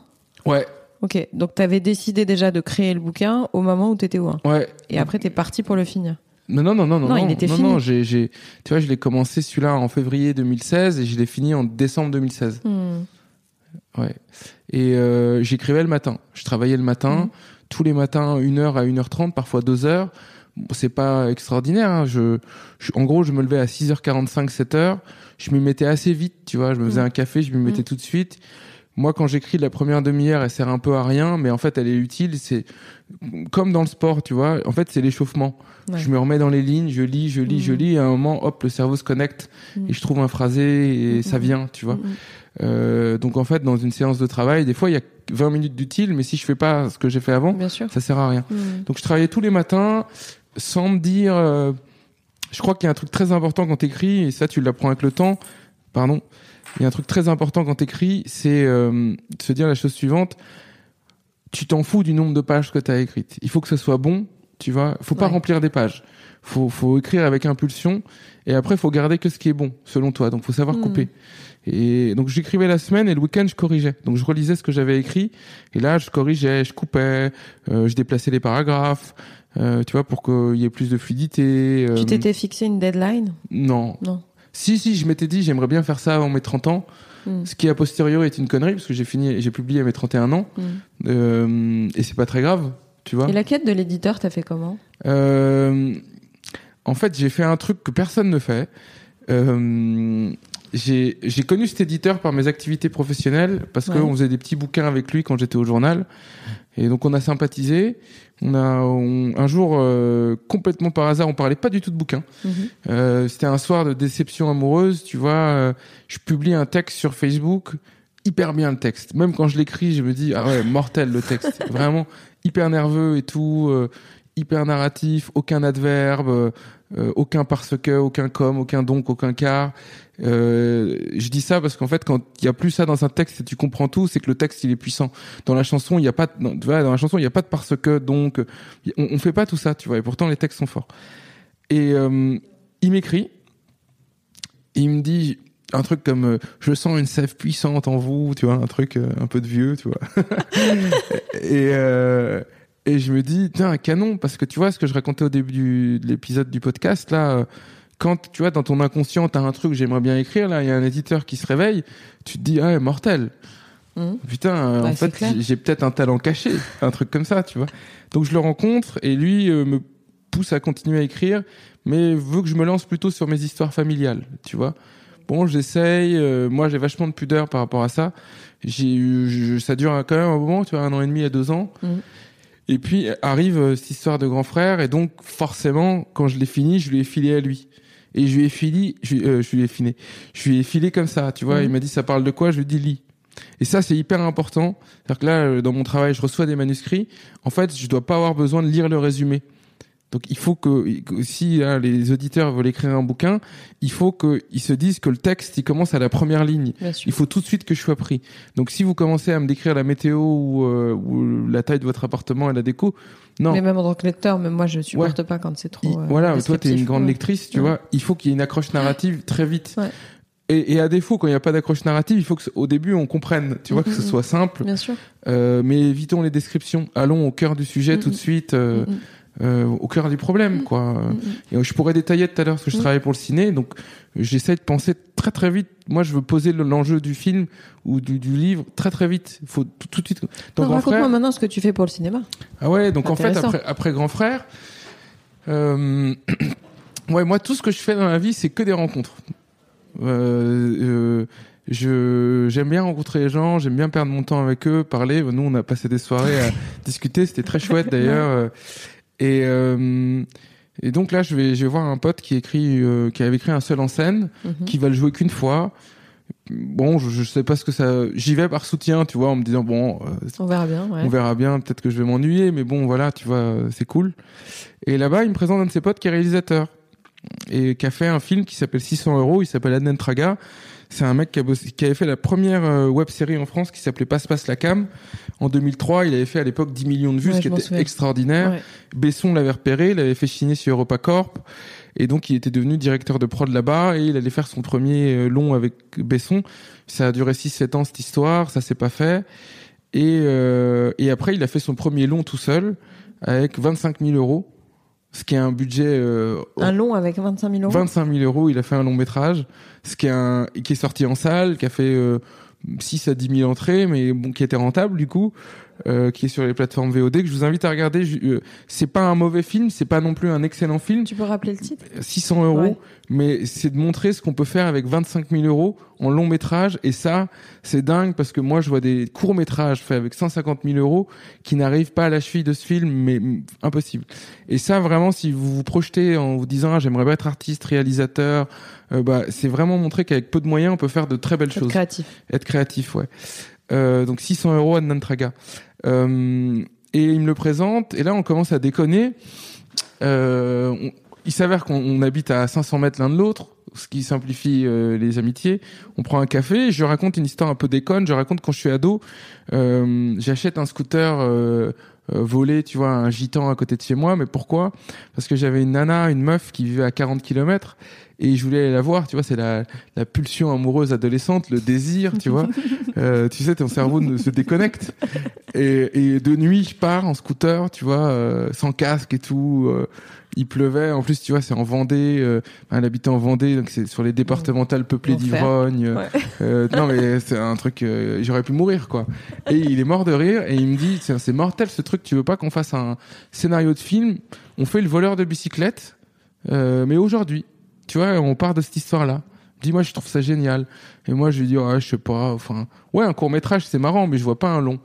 Ouais, Ok, donc t'avais décidé déjà de créer le bouquin au moment où t'étais au 1. ouais. Et après, t'es parti pour le finir. Non, non, non, non, non, Non, il était non, fini. non, j'ai, j'ai, tu vois, je l'ai commencé celui-là en février 2016 et je l'ai fini en décembre 2016. Hmm. Ouais. Et euh, j'écrivais le matin. Je travaillais le matin, Mhm. tous les matins, 1h à 1h30, parfois 2 heures. Bon, c'est pas extraordinaire. Hein. Je, je- en gros, je me levais à 6h45, 7h. Je m'y mettais assez vite, tu vois. Je me faisais Mhm. un café, je m'y mettais Mhm. tout de suite. Moi, quand j'écris la première demi-heure, elle sert un peu à rien, mais en fait, elle est utile. C'est comme dans le sport, tu vois. En fait, c'est l'échauffement. Ouais. Je me remets dans les lignes, je lis, je lis, je Mhm. lis. Et à un moment, hop, le cerveau se connecte Mhm. et je trouve un phrasé et Mhm. ça vient, tu vois. Mm, mm. Euh, donc en fait, dans une séance de travail, des fois il y a 20 minutes d'utile, mais si je fais pas ce que j'ai fait avant, Bien sûr. ça sert à rien. Donc je travaillais tous les matins sans me dire. euh, je crois qu'il y a un truc très important quand t'écris, et ça tu l'apprends avec le temps. Pardon. Il y a un truc très important quand t'écris, c'est euh, de se dire la chose suivante. Tu t'en fous du nombre de pages que t'as écrites. Il faut que ce soit bon, tu vois. Faut pas Ouais. remplir des pages. Faut, faut écrire avec impulsion, et après faut garder que ce qui est bon, selon toi. Donc faut savoir Hmm. couper. Et donc j'écrivais la semaine et le week-end je corrigeais. Donc je relisais ce que j'avais écrit et là je corrigeais, je coupais, euh, je déplaçais les paragraphes, euh, tu vois, pour qu'il y ait plus de fluidité. euh, Tu t'étais fixé une deadline? Non, Non. Si, si, je m'étais dit, j'aimerais bien faire ça avant mes 30 ans. Mm. Ce qui, a posteriori, est une connerie, parce que j'ai fini, j'ai publié à mes 31 ans. Mm. Euh, et c'est pas très grave, tu vois. Et la quête de l'éditeur, t'as fait comment? Euh, en fait, j'ai fait un truc que personne ne fait. Euh, j'ai connu cet éditeur par mes activités professionnelles parce Ouais. qu'on faisait des petits bouquins avec lui quand j'étais au journal et donc on a sympathisé. On a on- un jour euh, complètement par hasard, on parlait pas du tout de bouquins. Mhm. Euh, C'était un soir de déception amoureuse, tu vois. euh, je publie un texte sur Facebook, hyper bien le texte. Même quand je l'écris, je me dis ah ouais mortel le texte, *laughs* vraiment hyper nerveux et tout, euh, hyper narratif, aucun adverbe, euh, aucun parce que, aucun comme, aucun donc, aucun car. Euh, je dis ça parce qu'en fait, quand il y a plus ça dans un texte et tu comprends tout, c'est que le texte il est puissant. Dans la chanson, il y a pas, dans, la chanson, il y a pas de parce que, donc, on, on fait pas tout ça, tu vois. Et pourtant, les textes sont forts. Et euh, il m'écrit, il me dit un truc comme je sens une sève puissante en vous, tu vois, un truc un peu de vieux, tu vois. *laughs* et et je me dis tiens un canon parce que tu vois ce que je racontais au début du, de l'épisode du podcast là. euh, quand tu vois dans ton inconscient t'as un truc que j'aimerais bien écrire là, il y a un éditeur qui se réveille, tu te dis ah mortel. Mhm. Putain, euh, en fait, j'ai- peut-être un talent caché, un truc comme ça, tu vois. Donc je le rencontre et lui euh, me pousse à continuer à écrire, mais veut que je me lance plutôt sur mes histoires familiales, tu vois. Bon, j'essaye. euh, moi, j'ai vachement de pudeur par rapport à ça. J'ai ça dure quand même un moment, tu vois, un an et demi à deux ans. Mhm. Et puis arrive euh, cette histoire de grand frère, et donc forcément, quand je l'ai fini, je lui ai filé à lui. Et je lui ai filé, je, lui- euh, je lui ai filé, je lui ai filé comme ça, tu vois. Mhm. Il m'a dit ça parle de quoi? Je lui ai dit lis. Et ça, c'est hyper important. C'est-à-dire que là, euh, dans mon travail, je reçois des manuscrits. En fait, je dois pas avoir besoin de lire le résumé. Donc, il faut que, que si hein, les auditeurs veulent écrire un bouquin, il faut qu'ils se disent que le texte, il commence à la première ligne. Il faut tout de suite que je sois pris. Donc, si vous commencez à me décrire la météo ou, euh, ou la taille de votre appartement et la déco, non. Mais même en tant que lecteur, même moi, je supporte pas quand c'est trop. Euh, voilà, toi, t'es une descriptif. grande Ouais. lectrice, tu Ouais. vois. Il faut qu'il y ait une accroche narrative très vite. Ouais. Et, et à défaut, quand il n'y a pas d'accroche narrative, il faut que, au début, on comprenne, tu vois, que ce Mhm. soit simple. Bien sûr. Euh, mais évitons les descriptions. Allons au cœur du sujet tout de suite, euh, Mhm. Euh, au cœur du problème, Mhm. quoi. Mhm. Et euh, je pourrais détailler tout à l'heure parce que je Mhm. travaille pour le ciné, donc j'essaie de penser très très vite. Moi, je veux poser le- l'enjeu du film ou du, du livre très très vite. Il faut tout, tout de suite. Raconte-moi Frère, maintenant ce que tu fais pour le cinéma. ah ouais, donc en fait, après, après Grand Frère, euh, *clears throat* ouais, moi, tout ce que je fais dans la vie, c'est que des rencontres. Euh, je j'aime bien rencontrer les gens, j'aime bien perdre mon temps avec eux, parler. Nous, on a passé des soirées à *laughs* discuter, c'était très chouette d'ailleurs. Et euh, et donc là, je vais je vais voir un pote qui écrit euh, qui avait écrit un seul en scène, Mhm. qui va le jouer qu'une fois. Bon, je, je sais pas ce que ça. J'y vais par soutien, tu vois, en me disant bon, euh, On verra bien. Ouais. on verra bien, peut-être que je vais m'ennuyer, mais bon, voilà, tu vois, c'est cool. Et là-bas, il me présente un de ses potes qui est réalisateur et qui a fait un film qui s'appelle 600 euros. Il s'appelle Adnan Traga. C'est un mec qui, a bossé- qui avait fait la première euh, web série en France qui s'appelait Passe Passe la Cam. En 2003, il avait fait à l'époque 10 millions de vues, Ouais, ce qui était extraordinaire. Ouais. Besson l'avait repéré, il l'avait fait signer sur EuropaCorp. Et donc, il était devenu directeur de prod là-bas et il allait faire son premier euh, long avec Besson. Ça a duré 6-7 ans, cette histoire. Ça s'est pas fait. Et, euh, et après, il a fait son premier long tout seul avec 25 000 euros. Ce qui est un budget, euh, Un long avec 25 000 euros. 25 000 euros. Il a fait un long métrage. Ce qui est un, qui est sorti en salle, qui a fait, euh, 6 à 10 000 entrées, mais bon, qui était rentable, du coup. Euh, qui est sur les plateformes VOD que je vous invite à regarder. Euh, c'est pas un mauvais film, c'est pas non plus un excellent film. Tu peux rappeler le titre? 600 euros, Ouais. mais c'est de montrer ce qu'on peut faire avec 25 000 euros en long métrage. Et ça, c'est dingue parce que moi, je vois des courts métrages faits avec 150 000 euros qui n'arrivent pas à la cheville de ce film, mais impossible. Et ça, vraiment, si vous vous projetez en vous disant, ah, j'aimerais bien être artiste, réalisateur, euh, bah, c'est vraiment montrer qu'avec peu de moyens, on peut faire de très belles Être choses. créatif. Être créatif, ouais. Euh, donc 600 euros à Nantraga. Euh, et il me le présente, et là on commence à déconner. Euh, il s'avère qu'on on habite à 500 mètres l'un de l'autre, ce qui simplifie euh, les amitiés. On prend un café, je raconte une histoire un peu déconne. Je raconte quand je suis ado, euh, j'achète un scooter volé, tu vois, un gitan à côté de chez moi. Mais pourquoi? Parce que j'avais une nana, une meuf qui vivait à 40 kilomètres et je voulais aller la voir. Tu vois, c'est la, la pulsion amoureuse adolescente, le désir, tu vois. *laughs* Euh, tu sais, ton cerveau ne se déconnecte. Et, et de nuit, je pars en scooter, tu vois, euh, sans casque et tout. euh, il pleuvait. En plus, tu vois, c'est en Vendée. Euh, elle habitait en Vendée, donc c'est sur les départementales peuplées d'ivrognes. Ouais. Euh, non, mais c'est un truc. euh, J'aurais pu mourir, quoi. Et il est mort de rire et il me dit, c'est c'est mortel ce truc. Tu veux pas qu'on fasse un scénario de film? On fait le voleur de bicyclette, euh, mais aujourd'hui, tu vois, on part de cette histoire-là. Dis-moi, je trouve ça génial. Et moi, je lui dis, ah, je sais pas. Enfin, ouais, un court métrage, c'est marrant, mais je vois pas un long.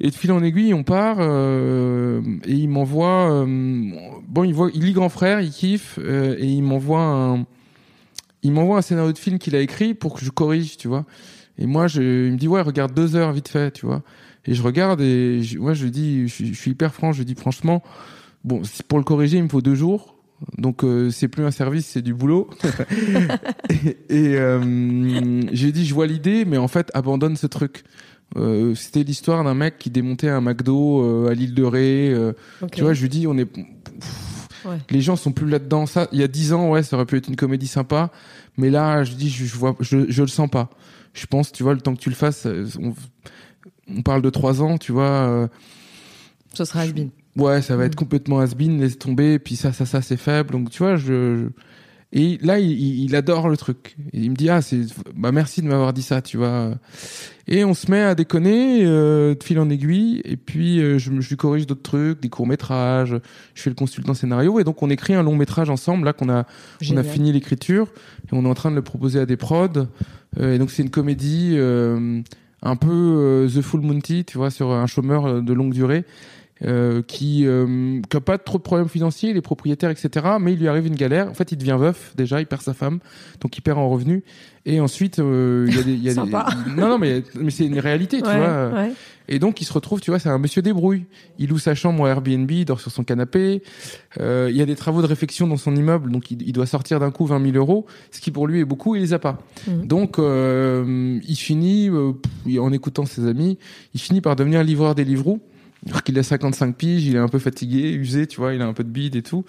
Et de fil en aiguille, on part euh, et il m'envoie. euh, bon, il voit, il lit Grand Frère, il kiffe euh, et il m'envoie un. Il m'envoie un scénario de film qu'il a écrit pour que je corrige, tu vois. Et moi, je, il me dit ouais, regarde deux heures vite fait, tu vois. Et je regarde et moi je dis, je, suis- hyper franc, je dis franchement, bon, pour le corriger, il me faut deux jours. Donc euh, c'est plus un service, c'est du boulot. *laughs* et et, euh, je lui ai dit, je vois l'idée, mais en fait, abandonne ce truc. Euh, C'était l'histoire d'un mec qui démontait un McDo à l'île de Ré. Tu vois, je lui dis, on est. Ouais. Les gens sont plus là-dedans. Ça, il y a dix ans, ouais, ça aurait pu être une comédie sympa. Mais là, je dis, je, je vois, je, je le sens pas. Je pense, tu vois, le temps que tu le fasses, on, on parle de trois ans, tu vois. Ce sera has Ouais, ça va être Mm. complètement has-been, laisse tomber, puis ça, ça, ça, c'est faible. Donc, tu vois, je, Et là, il, adore le truc. Et il me dit, ah, c'est, bah, merci de m'avoir dit ça, tu vois. Et on se met à déconner, euh, de fil en aiguille, et puis euh, je lui corrige d'autres trucs, des courts-métrages, je fais le consultant scénario, et donc on écrit un long-métrage ensemble, là, qu'on a, on a fini l'écriture, et on est en train de le proposer à des prods. Euh, et donc, c'est une comédie, euh, un peu euh, The Full Monty, tu vois, sur un chômeur euh, de longue durée euh, qui euh, qui pas trop de problèmes financiers, il est propriétaire, etc. Mais il lui arrive une galère. En fait, il devient veuf déjà, il perd sa femme, donc il perd en revenus. Et ensuite, euh, il y a des, y a des- Sympa. *laughs* non non mais mais c'est une réalité, tu ouais, vois. ouais. Et donc il se retrouve, tu vois, c'est un monsieur débrouille. Il loue sa chambre au Airbnb, il dort sur son canapé. Euh, il y a des travaux de réfection dans son immeuble, donc il, il doit sortir d'un coup 20 000 euros, ce qui pour lui est beaucoup, il les a pas. Mhm. Donc euh, il finit, euh, en écoutant ses amis, il finit par devenir livreur des livreaux. Alors qu'il a 55 piges, il est un peu fatigué, usé, tu vois, il a un peu de bide et tout.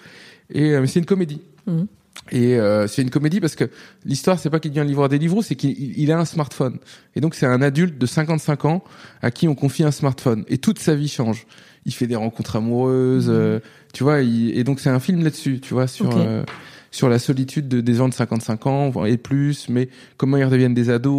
Et euh, mais c'est une comédie. Mhm. Et euh, c'est une comédie parce que l'histoire, c'est pas qu'il devient livreur des livreaux, c'est qu'il il- il a un smartphone. Et donc c'est un adulte de 55 ans à qui on confie un smartphone. Et toute sa vie change. Il fait des rencontres amoureuses, Mhm. euh, tu vois. il- et donc c'est un film là-dessus, tu vois, sur Ok. euh, sur la solitude de, des gens de 55 ans et plus, mais comment ils redeviennent des ados.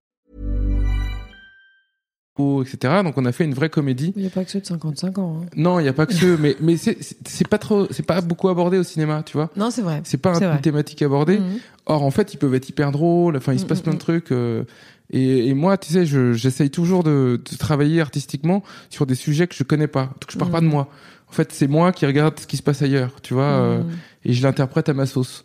etc. Donc on a fait une vraie comédie. Il n'y a pas que ceux de 55 ans. hein. Non, il y a pas que ceux, mais mais c'est pas trop, c'est pas beaucoup abordé au cinéma, tu vois. Non, c'est vrai. C'est pas vrai. une thématique abordée. Mhm. Or, en fait, ils peuvent être hyper drôles. Enfin, il se Mm, passe plein de mm. trucs. euh, et, et moi, tu sais, je- j'essaye toujours de, de travailler artistiquement sur des sujets que je connais pas. Donc, je pars pas de moi. En fait, c'est moi qui regarde ce qui se passe ailleurs, tu vois, euh, et je l'interprète à ma sauce.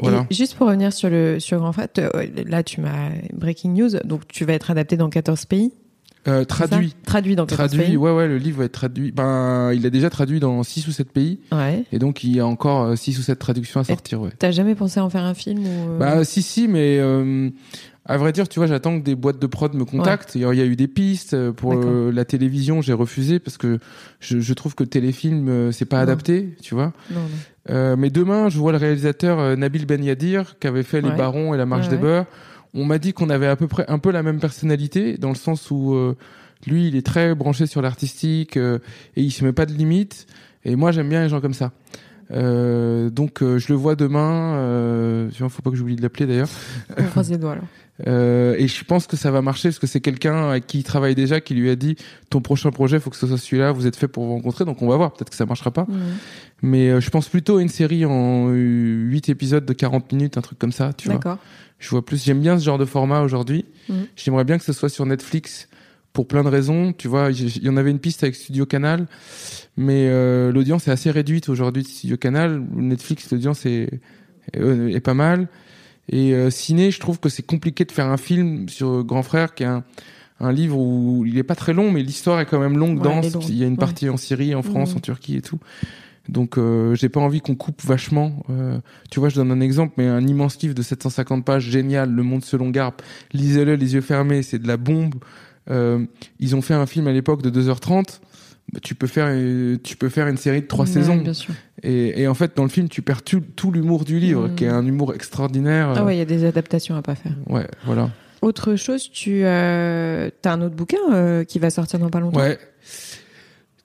Voilà. Juste pour revenir sur le sur Grand Fat, euh, là tu m'as breaking news, donc tu vas être adapté dans 14 pays. Euh, traduit. Traduit dans 14 Traduit, pays. ouais, ouais, le livre va être traduit. Ben, il a déjà traduit dans 6 ou 7 pays. Ouais. Et donc, il y a encore 6 ou 7 traductions à sortir, ouais. T'as jamais pensé à en faire un film ou euh, Bah si si mais euh, à vrai dire tu vois j'attends que des boîtes de prod me contactent. Il y a- il y a eu des pistes euh, pour euh, la télévision j'ai refusé parce que je, je trouve que le téléfilm euh, c'est pas Non. adapté tu vois. Non, non. Euh, mais demain je vois le réalisateur euh, Nabil Ben Yadir qui avait fait Les. Barons et La Marche Ouais, des. Beurs. On m'a dit qu'on avait à peu près un peu la même personnalité dans le sens où euh, lui il est très branché sur l'artistique euh, et il se met pas de limites et moi j'aime bien les gens comme ça. Euh, donc euh, je le vois demain. Euh, tiens, faut pas que j'oublie de l'appeler d'ailleurs. On croise les doigts alors. *laughs* Euh, et je pense que ça va marcher parce que c'est quelqu'un avec qui il travaille déjà qui lui a dit ton prochain projet faut que ce soit celui-là. Vous êtes fait pour vous rencontrer. Donc on va voir. Peut-être que ça marchera pas. Mais euh, je pense plutôt à une série en 8 épisodes de 40 minutes, un truc comme ça. Tu vois. Je vois plus. J'aime bien ce genre de format aujourd'hui. Mhm. J'aimerais bien que ce soit sur Netflix pour plein de raisons. Tu vois, il y en avait une piste avec Studio Canal, mais euh, l'audience est assez réduite aujourd'hui de Studio Canal. Netflix, l'audience est, est, est pas mal. Et euh, ciné, je trouve que c'est compliqué de faire un film sur Grand Frère qui est un, un livre où il est pas très long, mais l'histoire est quand même longue, Ouais, dense. Il y a une Ouais. partie en Syrie, en France, en Turquie et tout. Donc euh, j'ai pas envie qu'on coupe vachement. Euh, tu vois, je donne un exemple, mais un immense livre de 750 pages, génial, Le Monde selon Garp. Lisez-le les yeux fermés, c'est de la bombe. Euh, ils ont fait un film à l'époque de 2h30. Bah, tu peux faire, euh, tu peux faire une série de trois Ouais, saisons. Bien sûr. Et, et en fait, dans le film, tu perds tout, tout l'humour du livre, Mhm. qui est un humour extraordinaire. Ah ouais, il y a des adaptations à pas faire. Ouais, voilà. Autre chose, tu euh, as un autre bouquin euh, qui va sortir dans pas longtemps? Ouais.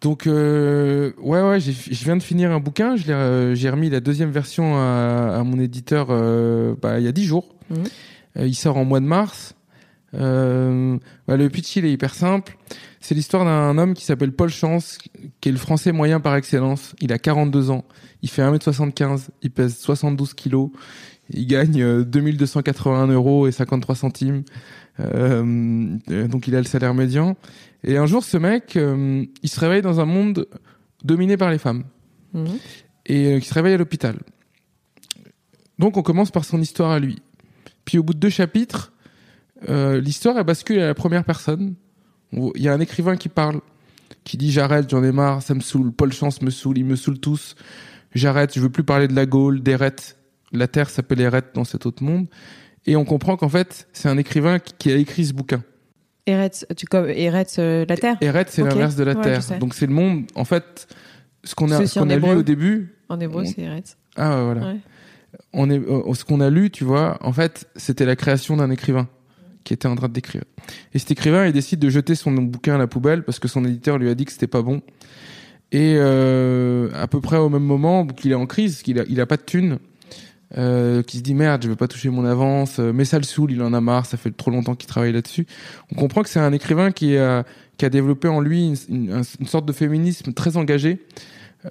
Donc euh, ouais ouais, je viens de finir un bouquin. Euh, j'ai remis la deuxième version à, à mon éditeur euh, bah, il y a dix jours. Mhm. Euh, il sort en mois de mars. Bah, le pitch il est hyper simple. C'est l'histoire d'un homme qui s'appelle Paul Chance, qui est le français moyen par excellence. Il a 42 ans. Il fait 1m75. Il pèse 72 kilos. Il gagne euh, 2281 euros et 53 centimes. Euh, euh, donc il a le salaire médian. Et un jour, ce mec, euh, il se réveille dans un monde dominé par les femmes Mhm. et qui se réveille à l'hôpital. Donc on commence par son histoire à lui. Puis au bout de deux chapitres, euh, l'histoire elle bascule à la première personne. On- Il y a un écrivain qui parle, qui dit j'arrête, j'en ai marre, ça me saoule, Paul Chance me saoule, ils me saoulent tous. J'arrête, je veux plus parler de la Gaule, d'Eret. La Terre s'appelle Eret dans cet autre monde. Et on comprend qu'en fait, c'est un écrivain qui- a écrit ce bouquin. Eretz, tu comme Eretz, euh, la Terre? Eret, c'est l'inverse de la Ouais, Terre. Donc c'est le monde, en fait, ce qu'on a, ce qu'on a lu au début. En hébreu, On- c'est Eretz. Ah ouais, voilà. Ouais. On est, euh, ce qu'on a lu, tu vois, en fait, c'était la création d'un écrivain qui était en train d'écrire. Et cet écrivain, il décide de jeter son bouquin à la poubelle parce que son éditeur lui a dit que c'était pas bon. Et euh, à peu près au même moment qu'il est en crise, qu'il a, il a pas de thunes, euh, qui se dit merde, je vais pas toucher mon avance, euh, mais ça le saoule, il en a marre, ça fait trop longtemps qu'il travaille là-dessus. On comprend que c'est un écrivain qui a, qui a développé en lui une sorte de féminisme très engagé.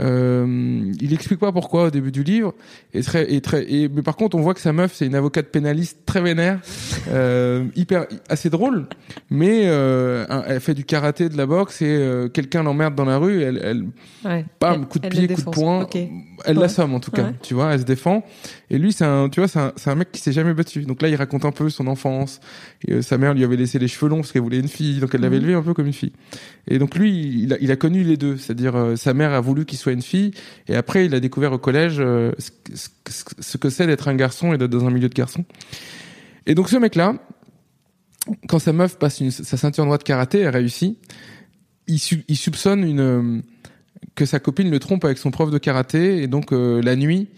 Euh, il explique pas pourquoi au début du livre, et très, et très, et, mais par contre on voit que sa meuf c'est une avocate pénaliste très vénère, *laughs* euh, hyper, assez drôle, mais euh, elle fait du karaté, de la boxe, et quelqu'un l'emmerde dans la rue, elle, elle Ouais. bam, coup de elle pied, coup de poing, elle Ouais. l'assomme en tout cas, Ouais. tu vois, elle se défend. Et lui, c'est un, tu vois, c'est un, mec qui s'est jamais battu. Donc là, il raconte un peu son enfance. Et, sa mère lui avait laissé les cheveux longs parce qu'elle voulait une fille, donc elle l'avait Mhm. élevé un peu comme une fille. Et donc lui, il a, il a connu les deux, c'est-à-dire sa mère a voulu qu'il soit une fille, et après il a découvert au collège euh, ce, que c'est d'être un garçon et d'être dans un milieu de garçons. Et donc ce mec-là, quand sa meuf passe sa ceinture noire de karaté, elle réussit. Il, soupçonne une que sa copine le trompe avec son prof de karaté et donc euh, la nuit.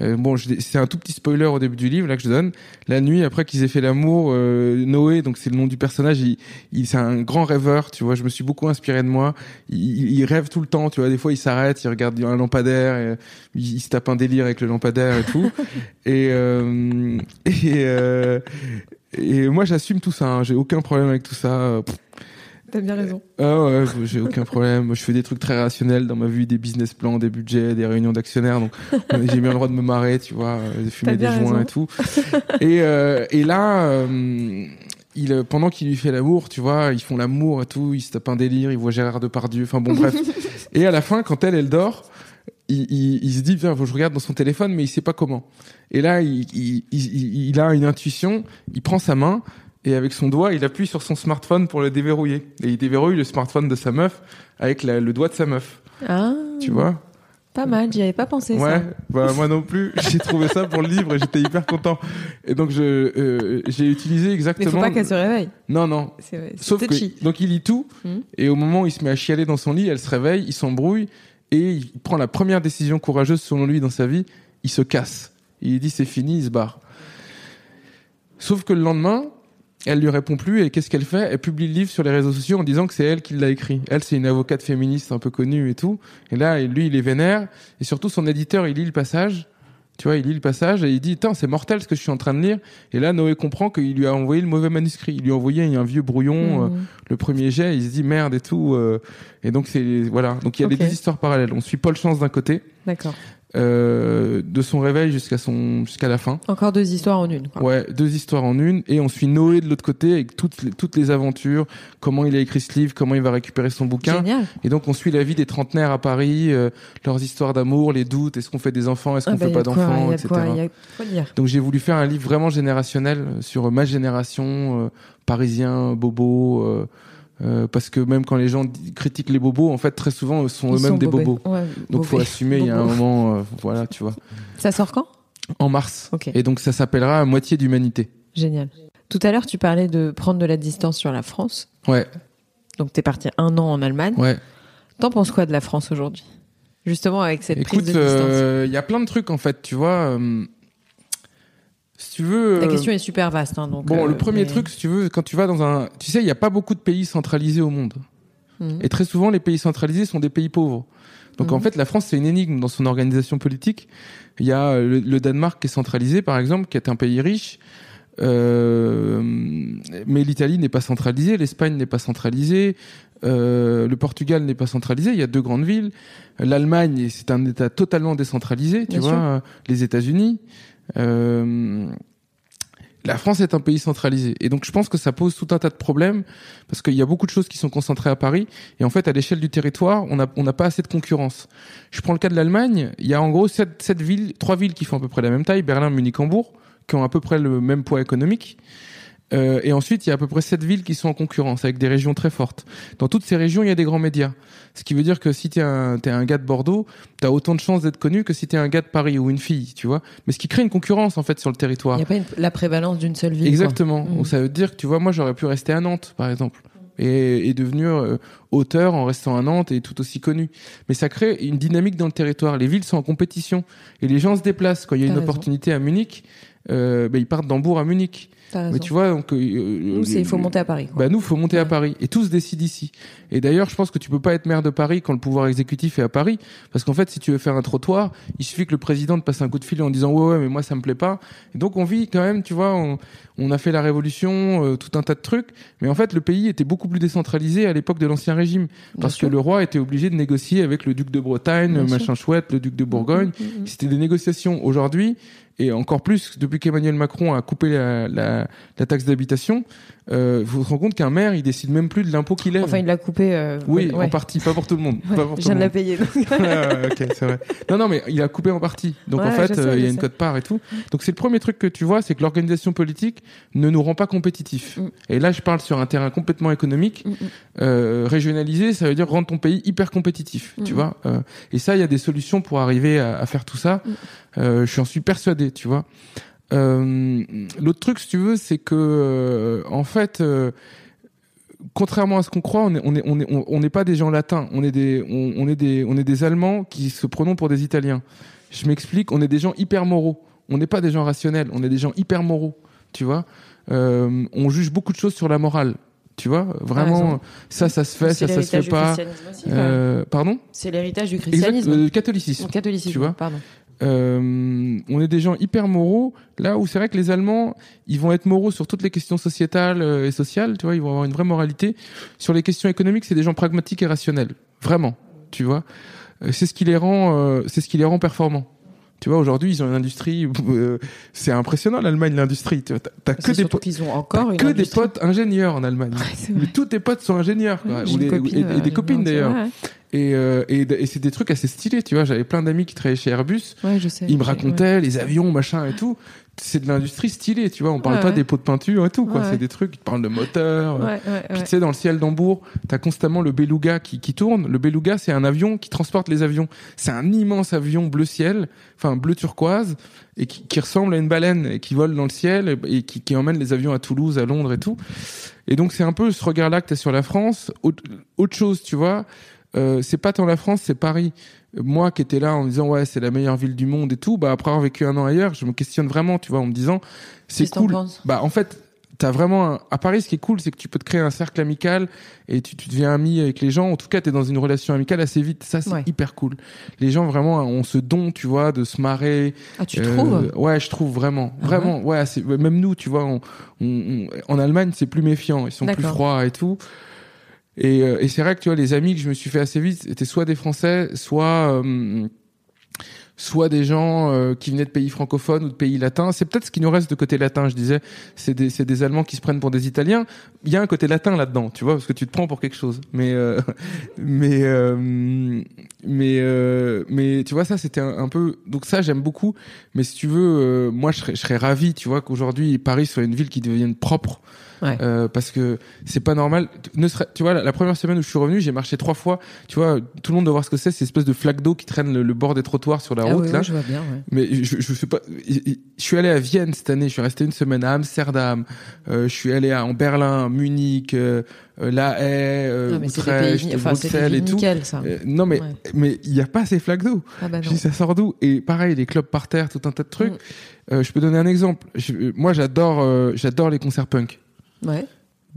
Euh, bon, c'est un tout petit spoiler au début du livre là que je donne. La nuit après qu'ils aient fait l'amour, euh, Noé, donc c'est le nom du personnage, il, il c'est un grand rêveur, tu vois. Je me suis beaucoup inspiré de moi. Il, il- rêve tout le temps, tu vois. Des fois, il s'arrête, il regarde un lampadaire, et, il, il se tape un délire avec le lampadaire et tout. *laughs* et euh, *laughs* et, euh, et moi, j'assume tout ça. hein. J'ai aucun problème avec tout ça. Pff, T'as bien raison. ah ouais, j'ai aucun problème. Moi, Je fais des trucs très rationnels dans ma vie, des business plans, des budgets, des réunions d'actionnaires. Donc, euh, j'ai bien le droit de me marrer, tu vois, euh, de fumer des joints et tout. Et, euh, et là, euh, il, euh, pendant qu'il lui fait l'amour, tu vois, ils font l'amour et tout, il se tape un délire, il voit Gérard Depardieu. Enfin bon, bref. *laughs* et à la fin, quand elle, elle dort, il, il, il se dit, viens, je regarde dans son téléphone, mais il sait pas comment. Et là, il a une intuition, il prend sa main, et avec son doigt, il appuie sur son smartphone pour le déverrouiller. Et il déverrouille le smartphone de sa meuf avec la- le doigt de sa meuf. Ah, Tu vois? Pas mal, j'y avais pas pensé Ouais, ça. bah moi non plus. *laughs* J'ai trouvé ça pour le livre et j'étais hyper content. Et donc je euh, j'ai utilisé Mais exactement. faut pas qu'elle se réveille. Non non. C'est c'est Sauf que touchy. donc il lit tout Mhm. et au moment où il se met à chialer dans son lit, elle se réveille, il s'embrouille et il prend la première décision courageuse selon lui dans sa vie, il se casse. Il dit c'est fini, il se barre. Sauf que le lendemain, elle lui répond plus et qu'est-ce qu'elle fait? Elle publie le livre sur les réseaux sociaux en disant que c'est elle qui l'a écrit. Elle, c'est une avocate féministe un peu connue et tout. Et là, lui, il est vénère et surtout son éditeur, il lit le passage. Tu vois, il lit le passage et il dit, "Tain, c'est mortel ce que je suis en train de lire." Et là, Noé comprend qu'il lui a envoyé le mauvais manuscrit. Il lui a envoyé un vieux brouillon, euh, Mhm. le premier jet. Il se dit merde et tout. euh, et donc c'est voilà. Donc il y a Ok. les deux histoires parallèles. On suit Paul Chance d'un côté, D'accord. Euh, de son réveil jusqu'à son jusqu'à la fin. Encore deux histoires en une. Quoi. Ouais, deux histoires en une, et on suit Noé de l'autre côté avec toutes les, toutes les aventures, comment il a écrit ce livre, comment il va récupérer son bouquin. Génial. Et donc on suit la vie des trentenaires à Paris, euh, leurs histoires d'amour, les doutes, est-ce qu'on fait des enfants, est-ce qu'on Ah bah, fait pas d'enfants, etc. quoi- y a de quoi dire. Donc j'ai voulu faire un livre vraiment générationnel euh, sur ma génération, euh, parisien, bobo, euh, parce que même quand les gens critiquent les bobos, en fait très souvent sont Ils eux-mêmes sont des bobos. Ouais, Donc faut bobés. assumer, il y a un moment, euh, voilà, tu vois. Ça sort quand? En mars. Et donc ça s'appellera moitié d'humanité. Génial. Tout à l'heure, tu parlais de prendre de la distance sur la France. Ouais, Donc, t'es parti un an en Allemagne. ouais. T'en penses quoi de la France aujourd'hui? Justement, avec cette Écoute, prise de distance. euh, il y a plein de trucs en fait, tu vois. Euh, si tu veux. La euh, question est super vaste. Hein, donc, Bon, euh, le premier mais- truc, si tu veux, quand tu vas dans un, tu sais, il y a pas beaucoup de pays centralisés au monde. Mhm. Et très souvent, les pays centralisés sont des pays pauvres. Donc en Mhm. fait, la France, c'est une énigme dans son organisation politique. Il y a euh, le, le Danemark qui est centralisé, par exemple, qui est un pays riche. Euh, mais l'Italie n'est pas centralisée, l'Espagne n'est pas centralisée, euh, le Portugal n'est pas centralisé. Il y a deux grandes villes. L'Allemagne, c'est un État totalement décentralisé, tu Bien vois. sûr. euh, Les États-Unis. Euh, la France est un pays centralisé. Et donc, je pense que ça pose tout un tas de problèmes parce qu'il y a beaucoup de choses qui sont concentrées à Paris. Et en fait, à l'échelle du territoire, on n'a pas assez de concurrence. Je prends le cas de l'Allemagne. Il y a en gros sept villes, trois villes qui font à peu près la même taille, Berlin, Munich, Hambourg, qui ont à peu près le même poids économique. Euh, et ensuite, il y a à peu près sept villes qui sont en concurrence avec des régions très fortes. Dans toutes ces régions, il y a des grands médias. Ce qui veut dire que si t'es un, t'es un gars de Bordeaux, t'as autant de chances d'être connu que si t'es un gars de Paris ou une fille, tu vois. Mais ce qui crée une concurrence, en fait, sur le territoire. Il n'y a pas une- la prévalence d'une seule ville. Exactement. Mm. Donc, ça veut dire que tu vois, moi j'aurais pu rester à Nantes, par exemple, et, et devenir euh, auteur en restant à Nantes et tout aussi connu. Mais ça crée une dynamique dans le territoire. Les villes sont en compétition et les gens se déplacent. Quand il y a une raison. opportunité à Munich, euh, ben, ils partent d'Hambourg à Munich. Mais tu vois, donc euh, Nous, c'est- il faut monter à Paris. quoi. bah nous, faut monter à. Paris et tout se décide ici. Et d'ailleurs, je pense que tu peux pas être maire de Paris quand le pouvoir exécutif est à Paris, parce qu'en fait, si tu veux faire un trottoir, il suffit que le président te passe un coup de fil en disant ouais ouais, mais moi ça me plaît pas. Et donc on vit quand même, tu vois, on, on a fait la révolution, euh, tout un tas de trucs, mais en fait le pays était beaucoup plus décentralisé à l'époque de l'ancien régime, parce que le roi était obligé de négocier avec le duc de Bretagne, Bien le sûr. machin chouette, le duc de Bourgogne. Mm, mm, mm. C'était des négociations. Aujourd'hui, et encore plus depuis qu'Emmanuel Macron a coupé la, la, la taxe d'habitation, euh, vous vous rendez compte qu'un maire, il décide même plus de l'impôt qu'il lève. Enfin, il l'a coupé. euh, oui, ouais. en partie, pas pour tout le monde. Ouais, pas pour je viens de la payer. donc. *laughs* Ouais, ok, c'est vrai. Non, non, mais il a coupé en partie. Donc en fait, je sais, euh, il y je a une sais. cote part et tout. Donc c'est le premier truc que tu vois, c'est que l'organisation politique ne nous rend pas compétitifs. Mm. Et là, je parle sur un terrain complètement économique. Mm, mm. Euh, régionalisé, ça veut dire rendre ton pays hyper compétitif, tu vois. Euh, et ça, il y a des solutions pour arriver à, à faire tout ça. Mhm. Euh, je suis persuadé, tu vois. Euh, L'autre truc, si tu veux, c'est que euh, en fait, euh, contrairement à ce qu'on croit, on est on est on est on on n'est pas des gens latins. On est des on, est des on est des Allemands qui se prenons pour des Italiens. Je m'explique. On est des gens hyper moraux. On n'est pas des gens rationnels. On est des gens hyper moraux. Tu vois. Euh, on juge beaucoup de choses sur la morale. Tu vois. Vraiment, ça, ça se fait, ça, ça se fait pas. aussi. Euh, pardon? C'est l'héritage du Exact. christianisme. euh, catholicisme. Catholicisme, tu vois. pardon. Euh, on est des gens hyper moraux. Là où c'est vrai que les Allemands, ils vont être moraux sur toutes les questions sociétales euh, et sociales. Tu vois, ils vont avoir une vraie moralité. Sur les questions économiques, c'est des gens pragmatiques et rationnels. Vraiment. Tu vois. Euh, C'est ce qui les rend, euh, c'est ce qui les rend performants. Tu vois, aujourd'hui, ils ont une industrie. *laughs* euh, c'est impressionnant l'Allemagne, l'industrie. Tu vois, t'as- que des surtout po- qu'ils ont encore une que des potes ingénieurs en Allemagne. Mais tous tes potes sont ingénieurs, quoi. Ou des- copine, et, et euh, des copines d'ailleurs. Ouais, Et, euh, et, et c'est des trucs assez stylés, tu vois. J'avais plein d'amis qui travaillaient chez Airbus. ouais, je sais. Ils me racontaient les avions, machin et tout. C'est de l'industrie stylée, tu vois. On parle Ouais, pas ouais. des pots de peinture et tout, quoi. Ouais, C'est des trucs. Ils te parlent de ouais, Puis tu sais, dans le ciel d'Hambourg, t'as constamment le Beluga qui, qui tourne. Le Beluga, c'est un avion qui transporte les avions. C'est un immense avion bleu ciel, enfin bleu turquoise, et qui, qui ressemble à une baleine et qui vole dans le ciel et, et qui, qui emmène les avions à Toulouse, à Londres et tout. Et donc c'est un peu ce regard-là que t'as sur la France. Autre, autre chose, tu vois, euh, c'est pas tant la France, c'est Paris. Moi qui étais là en me disant ouais c'est la meilleure ville du monde et tout, bah après avoir vécu un an ailleurs, je me questionne vraiment, tu vois, en me disant c'est cool. penses? Bah en fait t'as vraiment un... à Paris ce qui est cool c'est que tu peux te créer un cercle amical et tu, tu deviens ami avec les gens. En tout cas t'es dans une relation amicale assez vite. Ça c'est Ouais. hyper cool. Les gens vraiment ont ce don tu vois de se marrer. Ah, tu Euh, trouves? ouais je trouve vraiment. Ah vraiment ouais, c'est même nous tu vois on, on- on- en Allemagne c'est plus méfiant. Ils sont plus froids et tout et, euh, et c'est vrai que tu vois les amis que je me suis fait assez vite étaient soit des Français soit euh, soit des gens euh, qui venaient de pays francophones ou de pays latins. C'est peut-être ce qui nous reste de côté latin, je disais. C'est des, c'est des Allemands qui se prennent pour des Italiens. Il y a un côté latin là-dedans, tu vois, parce que tu te prends pour quelque chose. Mais euh, *laughs* mais euh, mais euh, mais tu vois ça c'était un, peu donc ça j'aime beaucoup. Mais si tu veux, euh, moi je serais, je serais ravi, tu vois, qu'aujourd'hui Paris soit une ville qui devienne propre. Ouais. Euh, parce que c'est pas normal. Ne serait, tu vois, la, la première semaine où je suis revenu, j'ai marché trois fois. Tu vois, tout le monde doit voir ce que c'est, ces espèces de flaques d'eau qui traînent le, le bord des trottoirs sur la Ah route oui, là. oui, je vois bien. Ouais. Mais je, je pas. Je suis allé à Vienne cette année. Je suis resté une semaine à Amsterdam. Euh, je suis allé à, en Berlin, Munich, euh, La Haye, euh, non, Utrecht, pays, enfin, Bruxelles et tout. nickel, ça. Euh, non mais Ouais. mais il y a pas ces flaques d'eau. Ah bah Je dis ça sort d'où? Et pareil, les clubs par terre, tout un tas de trucs. Mm. Euh, je peux donner un exemple. Je- moi, j'adore j'adore les concerts punk. Ouais.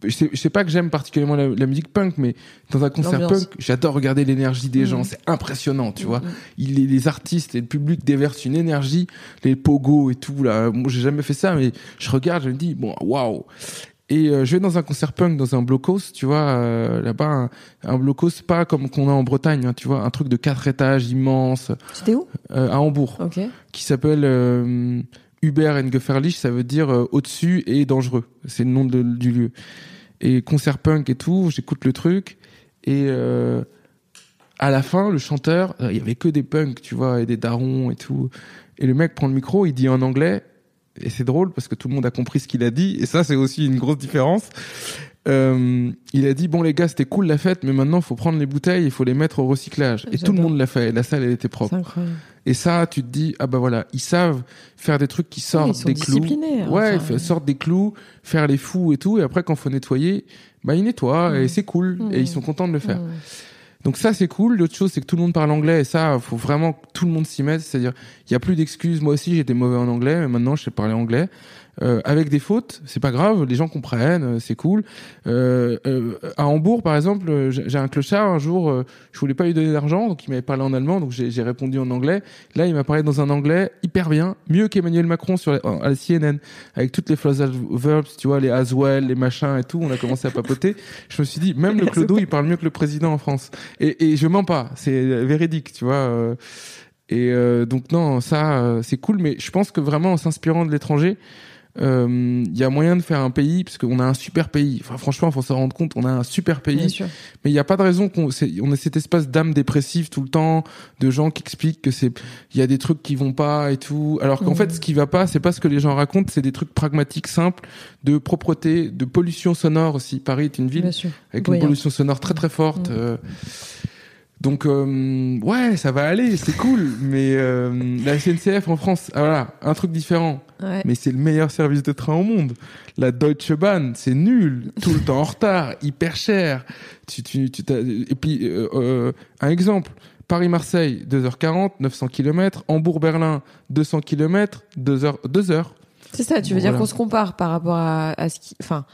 Je sais, je sais pas que j'aime particulièrement la, la musique punk, mais dans un concert punk, j'adore regarder l'énergie des Mhm. gens. C'est impressionnant, tu Mhm. vois. Il, les, les artistes et le public déversent une énergie, les pogos et tout là. Moi, j'ai jamais fait ça, mais je regarde, je me dis bon, waouh. Et euh, je vais dans un concert punk, dans un blocos, tu vois, euh, là-bas, un, un blocos pas comme qu'on a en Bretagne, hein, tu vois, un truc de quatre étages immense C'était où? Euh, à Hambourg, Ok. qui s'appelle Uber and Gefährlich, ça veut dire euh, au-dessus et dangereux. C'est le nom de- du lieu. Et concert punk et tout, j'écoute le truc et euh, à la fin, le chanteur, euh, il y avait que des punks, tu vois, et des darons et tout. Et le mec prend le micro, il dit en anglais, et c'est drôle parce que tout le monde a compris ce qu'il a dit, et ça c'est aussi une grosse différence. Euh, il a dit bon les gars c'était cool la fête mais maintenant faut prendre les bouteilles il faut les mettre au recyclage et tout le monde l'a fait et la salle elle était propre. Et ça, tu te dis, ah bah voilà, ils savent faire des trucs qui ils sortent sont des clous. disciplinés, hein, Ouais, enfin, ils sortent des clous, faire les fous et tout. Et après, quand faut nettoyer, bah ils nettoient et Mm. c'est cool. Mm. Et ils sont contents de le faire. Mm. Donc ça, c'est cool. L'autre chose, c'est que tout le monde parle anglais et ça, faut vraiment que tout le monde s'y mette. C'est-à-dire, il y a plus d'excuses. Moi aussi, j'étais mauvais en anglais, mais maintenant, je sais parler anglais. Euh, avec des fautes, c'est pas grave, les gens comprennent, euh, c'est cool. Euh, euh, à Hambourg, par exemple, euh, j'ai un clochard un jour, euh, je voulais pas lui donner d'argent, donc il m'avait parlé en allemand, donc j'ai répondu en anglais. Là, il m'a parlé dans un anglais hyper bien, mieux qu'Emmanuel Macron sur la, à la CNN, avec toutes les phrasal verbs, tu vois, les as well, les machins et tout. On a commencé à papoter. *laughs* Je me suis dit, même le clodo, il parle mieux que le président en France. Et, et je mens pas, c'est véridique, tu vois. et euh, donc non, ça euh, c'est cool, mais je pense que vraiment en s'inspirant de l'étranger, il y a moyen de faire un pays parce qu'on a un super pays. Enfin franchement, faut s'en rendre compte, on a un super Bien pays, sûr. mais il n'y a pas de raison qu'on on ait cet espace d'âme dépressive tout le temps, de gens qui expliquent que c'est il y a des trucs qui vont pas et tout, alors qu'en fait ce qui va pas, c'est pas ce que les gens racontent, c'est des trucs pragmatiques simples de propreté, de pollution sonore aussi. Paris est une ville avec une pollution sonore très très forte. Mm. euh. Donc euh, ouais, ça va aller, c'est cool. Mais euh, la SNCF en France, ah, voilà, un truc différent. Ouais. Mais c'est le meilleur service de train au monde. La Deutsche Bahn, c'est nul, tout le temps en retard, *laughs* hyper cher. Tu, tu, tu et puis euh, euh, un exemple. Paris-Marseille, 2h40, 900 km. Hambourg-Berlin, 200 km, 2h, 2 heures. C'est ça, tu veux dire qu'on se compare par rapport à, à ce qui. Enfin,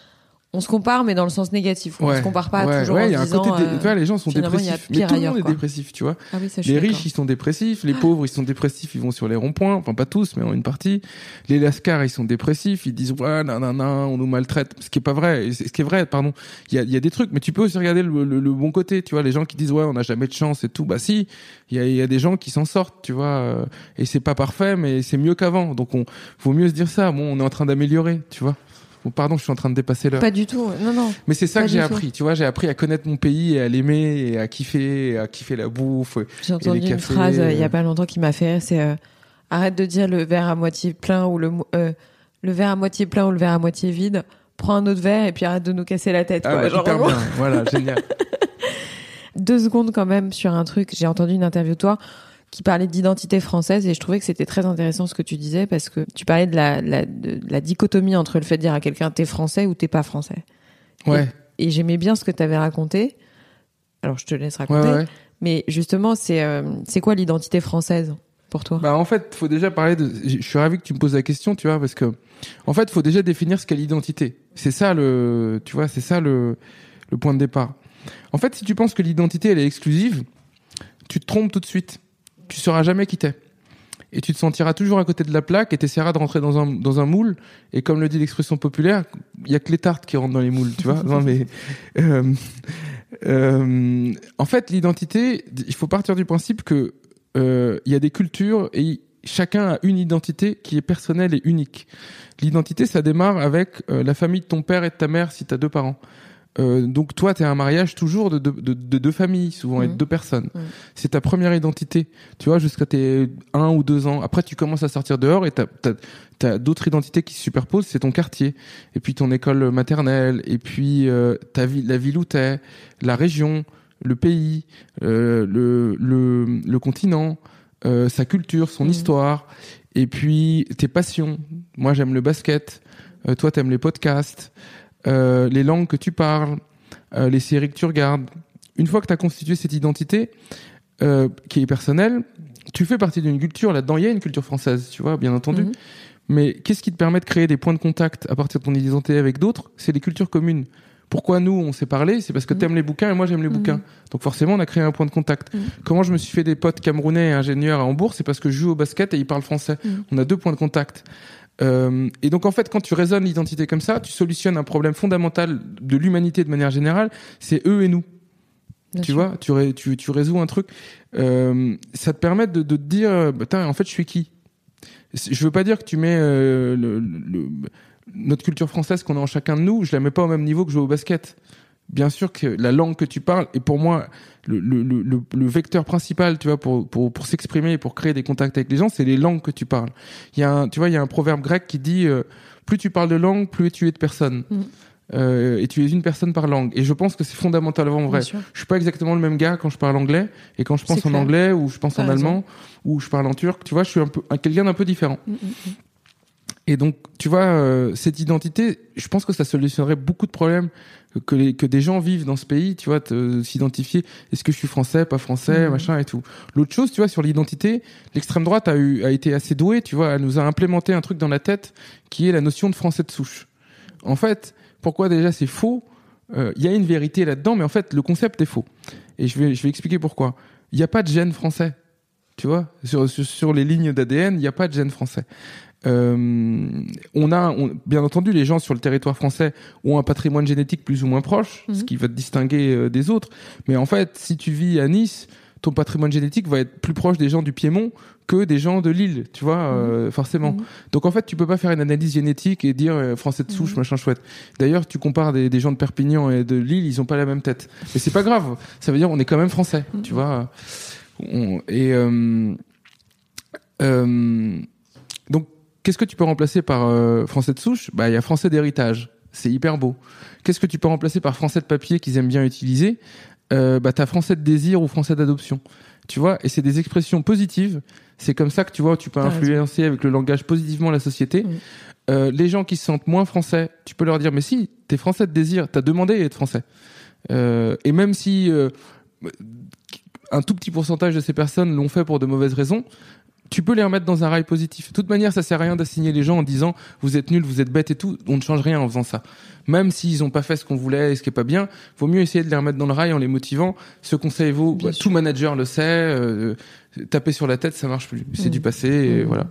on se compare, mais dans le sens négatif. On Ouais, se compare pas ouais, toujours ouais, en il y a un côté, dé- euh, tu vois, les gens sont dépressifs. Mais tout le monde est dépressif, tu vois. Ah oui, ça, Les riches, ils sont dépressifs. Les pauvres, ils sont dépressifs. Ils vont sur les ronds-points. Enfin, pas tous, mais en une partie. Les lascars, ils sont dépressifs. Ils disent, ouais, nan, nan, nan, on nous maltraite. Ce qui est pas vrai. Ce qui est vrai, pardon. Il y a, y a des trucs, mais tu peux aussi regarder le, le- le bon côté. Tu vois, les gens qui disent, ouais, on n'a jamais de chance et tout. Bah, si. Il y a, il y a des gens qui s'en sortent, tu vois. Et c'est pas parfait, mais c'est mieux qu'avant. Donc, on, faut mieux se dire ça. Bon, on est en train d'améliorer, tu vois. Pardon, je suis en train de dépasser l'heure. Pas du tout. Non, non. Mais c'est ça que j'ai appris, tu vois, j'ai appris à connaître mon pays et à l'aimer et à kiffer, et à kiffer la bouffe. J'ai entendu les une phrase euh, il y euh. a pas longtemps qui m'a fait rire, c'est euh, arrête de dire le verre à moitié plein ou le euh, le verre à moitié plein ou le verre à moitié vide. Prends un autre verre et puis arrête de nous casser la tête. Ah, quoi. bah, Genre, hyper vraiment. bien, voilà, génial. *laughs* Deux secondes quand même sur un truc. J'ai entendu une interview de toi qui parlait d'identité française et je trouvais que c'était très intéressant ce que tu disais parce que tu parlais de la, la- de la dichotomie entre le fait de dire à quelqu'un t'es français ou t'es pas français. Ouais, Et j'aimais bien ce que tu avais raconté. Alors je te laisse ouais, raconter. ouais. Mais justement, c'est euh, c'est quoi l'identité française pour toi? Bah, en fait, faut déjà parler de, je suis ravi que tu me poses la question, tu vois, parce que, en fait, faut déjà définir ce qu'est l'identité. C'est ça le, tu vois, c'est ça le, le point de départ. En fait, si tu penses que l'identité, elle est exclusive, tu te trompes tout de suite. Tu sauras jamais qui t'es. Et tu te sentiras toujours à côté de la plaque et t'essaieras de rentrer dans un, dans un moule. Et comme le dit l'expression populaire, il y a que les tartes qui rentrent dans les moules, tu vois. *laughs* non, mais, euh, euh, en fait, l'identité, il faut partir du principe que euh, il y a des cultures et chacun a une identité qui est personnelle et unique. L'identité, ça démarre avec euh, la famille de ton père et de ta mère si tu as deux parents. Euh, donc toi, tu es un mariage toujours de, de, de, de deux familles, souvent, et de Mhm. deux personnes. Mhm. C'est ta première identité, tu vois, jusqu'à tes un ou deux ans. Après, tu commences à sortir dehors et t'as as, d'autres identités qui se superposent. C'est ton quartier, et puis ton école maternelle, et puis euh, ta ville, la ville où t'es, la région, le pays, euh, le, le, le continent, euh, sa culture, son Mhm. histoire, et puis tes passions. Moi, j'aime le basket. Euh, toi, t'aimes les podcasts, euh, les langues que tu parles, euh, les séries que tu regardes. Une fois que tu as constitué cette identité euh, qui est personnelle, tu fais partie d'une culture. Là-dedans, il y a une culture française, tu vois, bien entendu. Mhm. Mais qu'est-ce qui te permet de créer des points de contact à partir de ton identité avec d'autres? C'est les cultures communes. Pourquoi nous, on s'est parlé? C'est parce que Mhm. t'aimes les bouquins et moi, j'aime les Mhm. bouquins. Donc forcément, on a créé un point de contact. Mhm. Comment je me suis fait des potes camerounais et ingénieurs à Hambourg? C'est parce que je joue au basket et ils parlent français. Mhm. On a deux points de contact. Euh, et donc en fait, quand tu raisonnes l'identité comme ça, tu solutionnes un problème fondamental de l'humanité de manière générale. C'est eux et nous. Bien tu sûr. vois, tu, ré- tu, tu résous un truc. Euh, ça te permet de, de te dire, euh, bah, en fait, je suis qui? Je veux pas dire que tu mets euh, le, le- notre culture française qu'on a en chacun de nous, je la mets pas au même niveau que jouer au basket. Bien sûr que la langue que tu parles est pour moi le, le, le, le- le vecteur principal, tu vois, pour, pour, pour s'exprimer et pour créer des contacts avec les gens, c'est les langues que tu parles. Il y a un, tu vois, il y a un proverbe grec qui dit euh, plus tu parles de langue, plus tu es de personne. Mhm. Euh, et tu es une personne par langue. Et je pense que c'est fondamentalement vrai. Je suis pas exactement le même gars quand je parle anglais et quand je pense en anglais ou je pense en raison. allemand ou je parle en turc. Tu vois, je suis un peu un- quelqu'un d'un peu différent. Mm, mm, mm. Et donc, tu vois, euh, cette identité, je pense que ça solutionnerait beaucoup de problèmes que, les, que des gens vivent dans ce pays, tu vois, s'identifier, est-ce que je suis français, pas français, Mhm. machin et tout. L'autre chose, tu vois, sur l'identité, l'extrême droite a, eu, a été assez douée, tu vois, elle nous a implémenté un truc dans la tête qui est la notion de français de souche. En fait, pourquoi déjà c'est faux Euh, Il y a une vérité là-dedans, mais en fait, le concept est faux. Et je vais, je vais expliquer pourquoi. Il n'y a pas de gène français. Tu vois, sur, sur, sur les lignes d'ADN, il n'y a pas de gène français. Euh, on a, on- bien entendu, les gens sur le territoire français ont un patrimoine génétique plus ou moins proche, ce Mhm. qui va te distinguer euh, des autres. Mais en fait, si tu vis à Nice, ton patrimoine génétique va être plus proche des gens du Piémont que des gens de Lille, tu vois, euh, forcément. Mhm. Donc en fait, tu peux pas faire une analyse génétique et dire euh, français de souche, Mhm. machin chouette. D'ailleurs, tu compares des, des gens de Perpignan et de Lille, ils ont pas la même tête. Mais c'est pas grave. Ça veut dire on est quand même français, Mhm. tu vois. On- et euh, euh, donc, qu'est-ce que tu peux remplacer par euh, français de souche? Bah, il y a français d'héritage. C'est hyper beau. Qu'est-ce que tu peux remplacer par français de papier qu'ils aiment bien utiliser? Euh, Bah, t'as français de désir ou français d'adoption. Tu vois? Et c'est des expressions positives. C'est comme ça que tu vois, tu peux influencer avec le langage positivement la société. Mhm. Euh, les gens qui se sentent moins français, tu peux leur dire mais si, t'es français de désir, t'as demandé à être français. Euh, et même si euh, un tout petit pourcentage de ces personnes l'ont fait pour de mauvaises raisons, tu peux les remettre dans un rail positif. De toute manière, ça sert à rien d'assigner les gens en disant vous êtes nuls, vous êtes bêtes et tout. On ne change rien en faisant ça. Même s'ils n'ont pas fait ce qu'on voulait et ce qui est pas bien, vaut mieux essayer de les remettre dans le rail en les motivant. Ce conseil vaut, bah, tout manager le sait. euh, taper sur la tête, ça marche plus. C'est Mhm. du passé, et Mhm. voilà.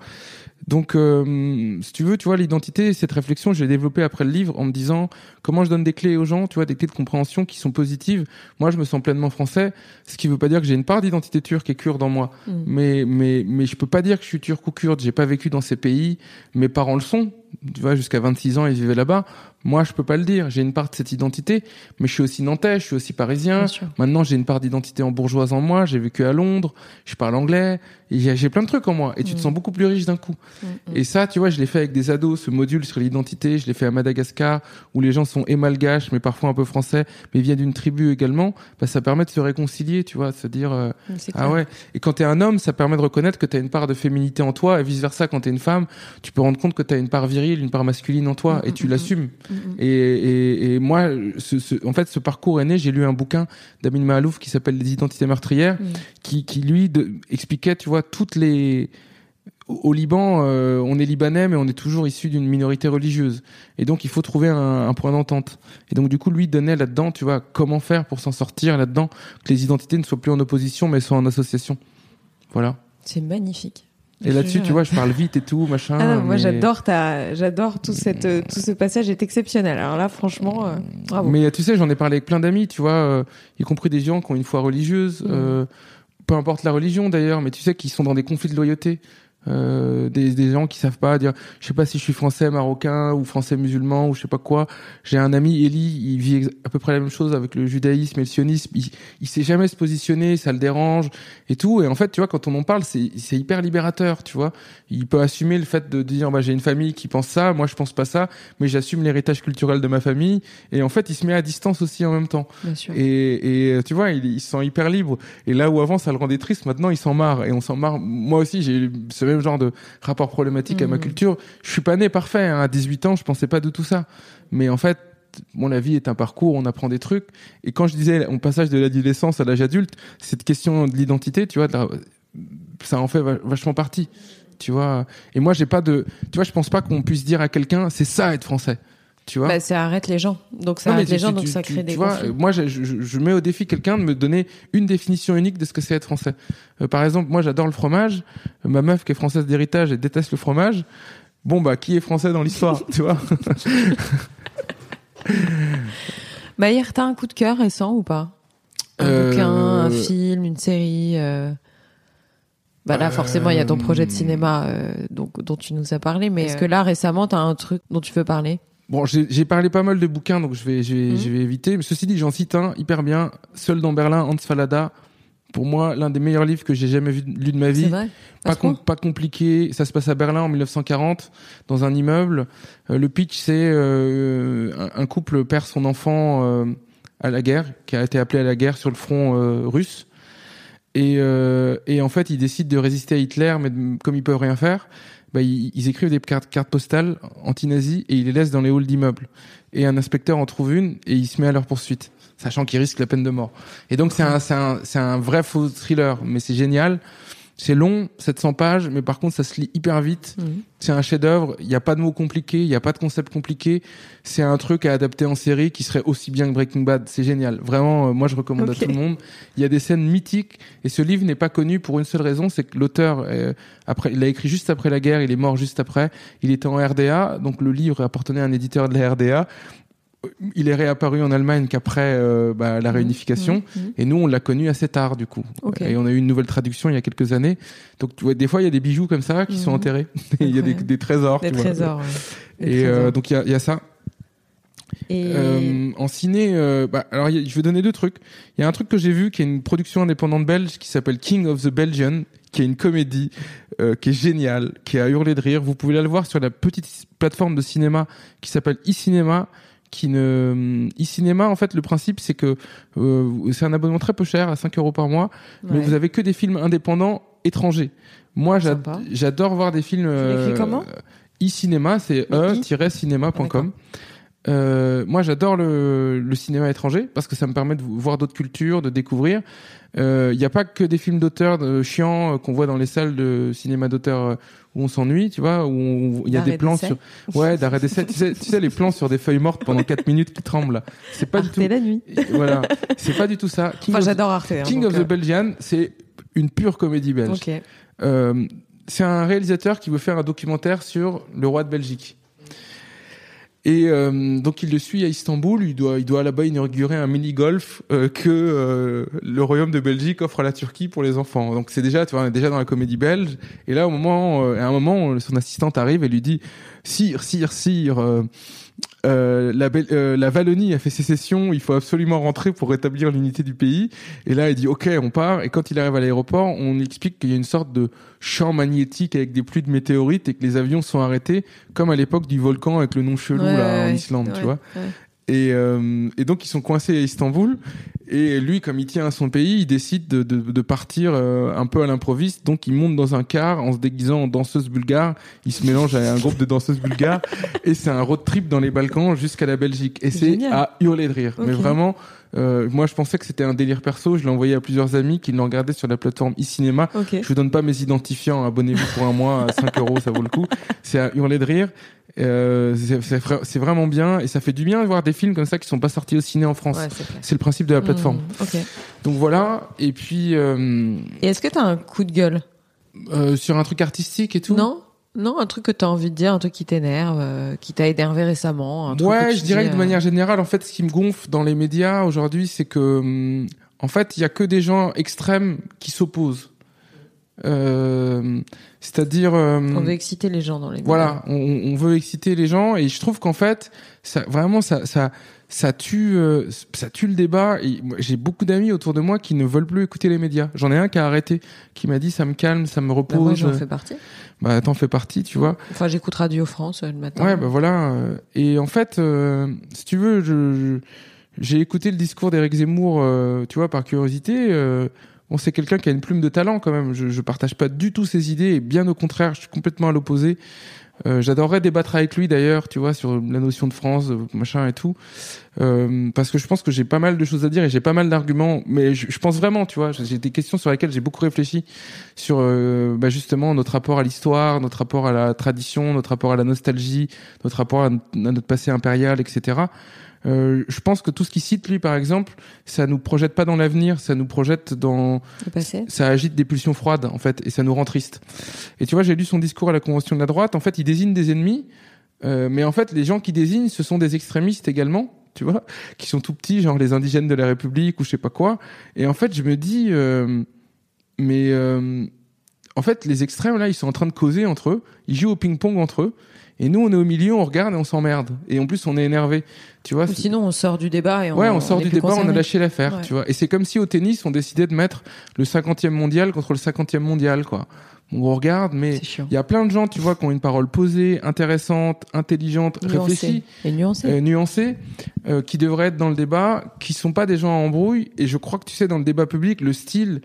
Donc, euh, si tu veux, tu vois, l'identité, cette réflexion, je l'ai développée après le livre en me disant comment je donne des clés aux gens, tu vois, des clés de compréhension qui sont positives. Moi, je me sens pleinement français, ce qui veut pas dire que j'ai une part d'identité turque et kurde en moi. Mm. Mais, mais, mais je peux pas dire que je suis turc ou kurde. J'ai pas vécu dans ces pays. Mes parents le sont. Tu vois, jusqu'à 26 ans, ils vivaient là-bas. Moi, je peux pas le dire. J'ai une part de cette identité, mais je suis aussi nantais, je suis aussi parisien. Maintenant, j'ai une part d'identité en bourgeoise en moi. J'ai vécu à Londres. Je parle anglais. J'ai plein de trucs en moi. Et tu te Mm. sens beaucoup plus riche d'un coup. Mm, mm. Et ça, tu vois, je l'ai fait avec des ados, ce module sur l'identité. Je l'ai fait à Madagascar, où les gens sont émalgaches, mais parfois un peu français, mais viennent d'une tribu également. Bah, ça permet de se réconcilier, tu vois, de se dire, euh, ah ouais. Et quand t'es un homme, ça permet de reconnaître que t'as une part de féminité en toi, et vice versa, quand t'es une femme, tu peux rendre compte que t'as une part virile, une part masculine en toi, Mm, et tu mm, l'assumes. Mm, mm. Et, et, et moi, ce, ce- en fait, ce parcours est né. J'ai lu un bouquin d'Amin Mahalouf qui s'appelle Les identités meurtrières, qui, qui lui de, expliquait, tu vois, toutes les au au Liban, euh, on est libanais, mais on est toujours issu d'une minorité religieuse. Et donc, il faut trouver un, un point d'entente. Et donc, du coup, lui donnait là-dedans, tu vois, comment faire pour s'en sortir là-dedans, que les identités ne soient plus en opposition, mais soient en association. Voilà. C'est magnifique. Et là-dessus, tu vois, je parle vite et tout, machin. Ah non, moi j'adore ta, j'adore tout cette, tout ce passage est exceptionnel. Alors là, franchement, euh, bravo. Mais tu sais, j'en ai parlé avec plein d'amis, tu vois, euh, y compris des gens qui ont une foi religieuse. Mhm. euh, peu importe la religion d'ailleurs, mais tu sais qu'ils sont dans des conflits de loyauté. Euh, des, des gens qui savent pas dire je sais pas si je suis français marocain ou français musulman ou je sais pas quoi j'ai un ami Eli il vit à peu près la même chose avec le judaïsme et le sionisme il, il sait jamais se positionner ça le dérange et tout et en fait tu vois quand on en parle c'est c'est hyper libérateur tu vois il peut assumer le fait de dire bah j'ai une famille qui pense ça moi je pense pas ça mais j'assume l'héritage culturel de ma famille et en fait il se met à distance aussi en même temps Bien sûr. et, et tu vois, il, il se sent hyper libre. Et là où avant ça le rendait triste, maintenant il s'en marre. Et on s'en marre. Moi aussi, j'ai même genre de rapport problématique à ma Mhm. culture. Je suis pas né parfait. hein. À 18 ans, je pensais pas de tout ça. Mais en fait, bon, la vie est un parcours, on apprend des trucs. Et quand je disais, on passage de l'adolescence à l'âge adulte, cette question de l'identité, tu vois, la- ça en fait va- vachement partie. Tu vois. Et moi, j'ai pas de, tu vois, je pense pas qu'on puisse dire à quelqu'un, c'est ça être français. Tu vois. Bah, ça arrête les gens. Donc ça Non, arrête les gens, tu- donc tu- ça crée tu des vois, conflits. moi, je, je- je mets au défi quelqu'un de me donner une définition unique de ce que c'est être français. Euh, par exemple, moi, j'adore le fromage. Euh, Ma meuf, qui est française d'héritage, elle déteste le fromage. Bon, bah, qui est français dans l'histoire, *laughs* tu vois *laughs* t'as un coup de cœur récent ou pas? Un Euh, bouquin, un film, une série euh, Bah là, forcément, il y a ton projet de cinéma donc, dont tu nous as parlé, mais est-ce que là, récemment, t'as un truc dont tu veux parler? Bon, j'ai parlé pas mal de bouquins, donc je vais, je vais, Mhm. je vais éviter. Mais ceci dit, j'en cite un hyper bien. Seul dans Berlin, Hans Fallada. Pour moi, l'un des meilleurs livres que j'ai jamais vu, lu de ma vie. Vrai pas, com- compliqué. Ça se passe à Berlin en 1940, dans un immeuble. Euh, le pitch, c'est euh, un, couple perd son enfant euh, à la guerre, qui a été appelé à la guerre sur le front russe. Et, et en fait, ils décident de résister à Hitler, mais comme ils peuvent rien faire, bah, ils, ils écrivent des cartes, cartes postales anti-nazis et ils les laissent dans les halls d'immeubles. Et un inspecteur en trouve une et il se met à leur poursuite, sachant qu'ils risquent la peine de mort. Et donc c'est un, un, c'est un vrai faux thriller, mais c'est génial. C'est long, 700 pages, mais par contre ça se lit hyper vite. C'est un chef-d'œuvre. Il n'y a pas de mots compliqués, il n'y a pas de concept compliqué. C'est un truc à adapter en série qui serait aussi bien que Breaking Bad. C'est génial. Vraiment, euh, moi je recommande à tout le monde. Il y a des scènes mythiques et ce livre n'est pas connu pour une seule raison, c'est que l'auteur, euh, après, il l'a écrit juste après la guerre, il est mort juste après. Il était en RDA, donc le livre appartenait à un éditeur de la RDA. Il est réapparu en Allemagne qu'après euh, bah, la réunification. Mhm. Mhm. Et nous, on l'a connu assez tard, du coup. Et on a eu une nouvelle traduction il y a quelques années. Donc, tu vois, des fois, il y a des bijoux comme ça qui sont Mhm. enterrés. *laughs* Il y a des, des trésors. Des tu vois. trésors. ouais. Des Et euh, donc, il y y a ça. Et Euh, en ciné, euh, bah, alors il y a- je vais donner deux trucs. Il y a un truc que j'ai vu qui est une production indépendante belge qui s'appelle King of the Belgian, qui est une comédie euh, qui est géniale, qui est à hurler de rire. Vous pouvez le voir sur la petite plateforme de cinéma qui s'appelle e-cinéma. Qui ne e-cinéma en fait le principe c'est que euh, c'est un abonnement très peu cher à 5 euros par mois mais vous avez que des films indépendants étrangers. Moi, j'adore voir des films. l'écris comment? e-cinéma, c'est e-cinéma.com. Euh, moi, j'adore le, le cinéma étranger parce que ça me permet de voir d'autres cultures, de découvrir. Il n'y a pas que des films d'auteurs de chiants euh, qu'on voit dans les salles de cinéma d'auteur euh, où on s'ennuie, tu vois, où il y a des plans sur, ouais, d'arrêt d'essai. tu sais, tu sais, les plans sur des feuilles mortes pendant 4 minutes qui tremblent. C'est pas du Arte tout. la nuit. Voilà, c'est pas du tout ça. King Enfin, of- j'adore Arte. hein, King of the euh, Belgian, c'est une pure comédie belge. Ok. Euh, c'est un réalisateur qui veut faire un documentaire sur le roi de Belgique. Et euh, donc il le suit à Istanbul, il doit, il doit là-bas inaugurer un mini-golf euh, que euh, le royaume de Belgique offre à la Turquie pour les enfants. Donc c'est déjà, tu vois, on est déjà dans la comédie belge. Et là, au moment, euh, à un moment, son assistante arrive et lui dit Sire, sire, sire, euh, la, euh, la Wallonie a fait sécession, il faut absolument rentrer pour rétablir l'unité du pays. Et là, il dit OK, on part. Et quand il arrive à l'aéroport, on lui explique qu'il y a une sorte de champ magnétique avec des pluies de météorites et que les avions sont arrêtés, comme à l'époque du volcan avec le nom chelou Ouais, là en Islande, ouais, tu vois. ouais. Et, euh, et donc ils sont coincés à Istanbul. Et lui, comme il tient à son pays, il décide de, de, de partir euh, un peu à l'improviste. Donc il monte dans un car en se déguisant en danseuse bulgare. Il se mélange à un groupe de danseuses bulgares. *laughs* et c'est un road trip dans les Balkans jusqu'à la Belgique. Et c'est à hurler de rire. Mais vraiment, euh, moi je pensais que c'était un délire perso. Je l'ai envoyé à plusieurs amis qui l'ont regardé sur la plateforme e-cinéma. Ok. Je vous donne pas mes identifiants. Abonnez-vous pour un mois à 5 euros, ça vaut le coup. C'est à hurler de rire. Euh, c'est- c'est vra- c'est vraiment bien et ça fait du bien de voir des films comme ça qui sont pas sortis au ciné en France. Ouais, c'est le principe de la plateforme. Mmh. Donc voilà. Et puis euh, Et est-ce que t'as un coup de gueule? euh, sur un truc artistique et tout? Non Non, un truc que t'as envie de dire, un truc qui t'énerve, qui t'a énervé récemment. Un truc que Ouais, je dirais dis, que de manière générale, en fait, ce qui me gonfle dans les médias aujourd'hui, c'est que hum, en fait, il y a que des gens extrêmes qui s'opposent. Euh, c'est-à-dire, euh, On veut exciter les gens dans les. voilà, on, on veut exciter les gens et je trouve qu'en fait, ça vraiment ça ça ça tue euh, ça tue le débat. J'ai beaucoup d'amis autour de moi qui ne veulent plus écouter les médias. J'en ai un qui a arrêté, qui m'a dit ça me calme, ça me Bah, moi, repose. j'en fais partie. Bah t'en fais partie, tu vois. Enfin, j'écoute Radio France le matin. Ouais, bah voilà. Et en fait, si tu veux, je, je- j'ai écouté le discours d'Éric Zemmour, euh, tu vois, par curiosité. Euh, bon, c'est quelqu'un qui a une plume de talent quand même. Je, je partage pas du tout ses idées, et bien au contraire, je suis complètement à l'opposé. Euh, J'adorerais débattre avec lui d'ailleurs, tu vois, sur la notion de France, euh, machin et tout, Euh, parce que je pense que j'ai pas mal de choses à dire et j'ai pas mal d'arguments. Mais je, je pense vraiment, tu vois, j'ai des questions sur lesquelles j'ai beaucoup réfléchi sur euh, bah, justement notre rapport à l'histoire, notre rapport à la tradition, notre rapport à la nostalgie, notre rapport à, notre passé impérial, etc. Euh, je pense que tout ce qu'il cite lui, par exemple, ça nous projette pas dans l'avenir, ça nous projette dans Le passé. ça agite des pulsions froides en fait et ça nous rend triste. Et tu vois, j'ai lu son discours à la convention de la droite. En fait, il désigne des ennemis, euh, mais en fait, les gens qui désignent, ce sont des extrémistes également, tu vois, *laughs* qui sont tout petits, genre les indigènes de la République ou je sais pas quoi. Et en fait, je me dis, euh, mais euh, en fait, les extrêmes là, ils sont en train de causer entre eux, ils jouent au ping-pong entre eux. Et nous, on est au milieu, on regarde et on s'emmerde. Et en plus, on est énervé. Tu vois, Ou sinon, on sort du débat et on. Ouais, on sort du débat, on a lâché l'affaire, Ouais. tu vois. Et c'est comme si au tennis, on décidait de mettre le 50e mondial contre le 50e mondial, quoi. On regarde, mais il y a plein de gens, tu vois, qui ont une parole posée, intéressante, intelligente, réfléchie. Et nuancé. euh, nuancée, euh, qui devraient être dans le débat, qui sont pas des gens en embrouille. Et je crois que tu sais, dans le débat public, le style,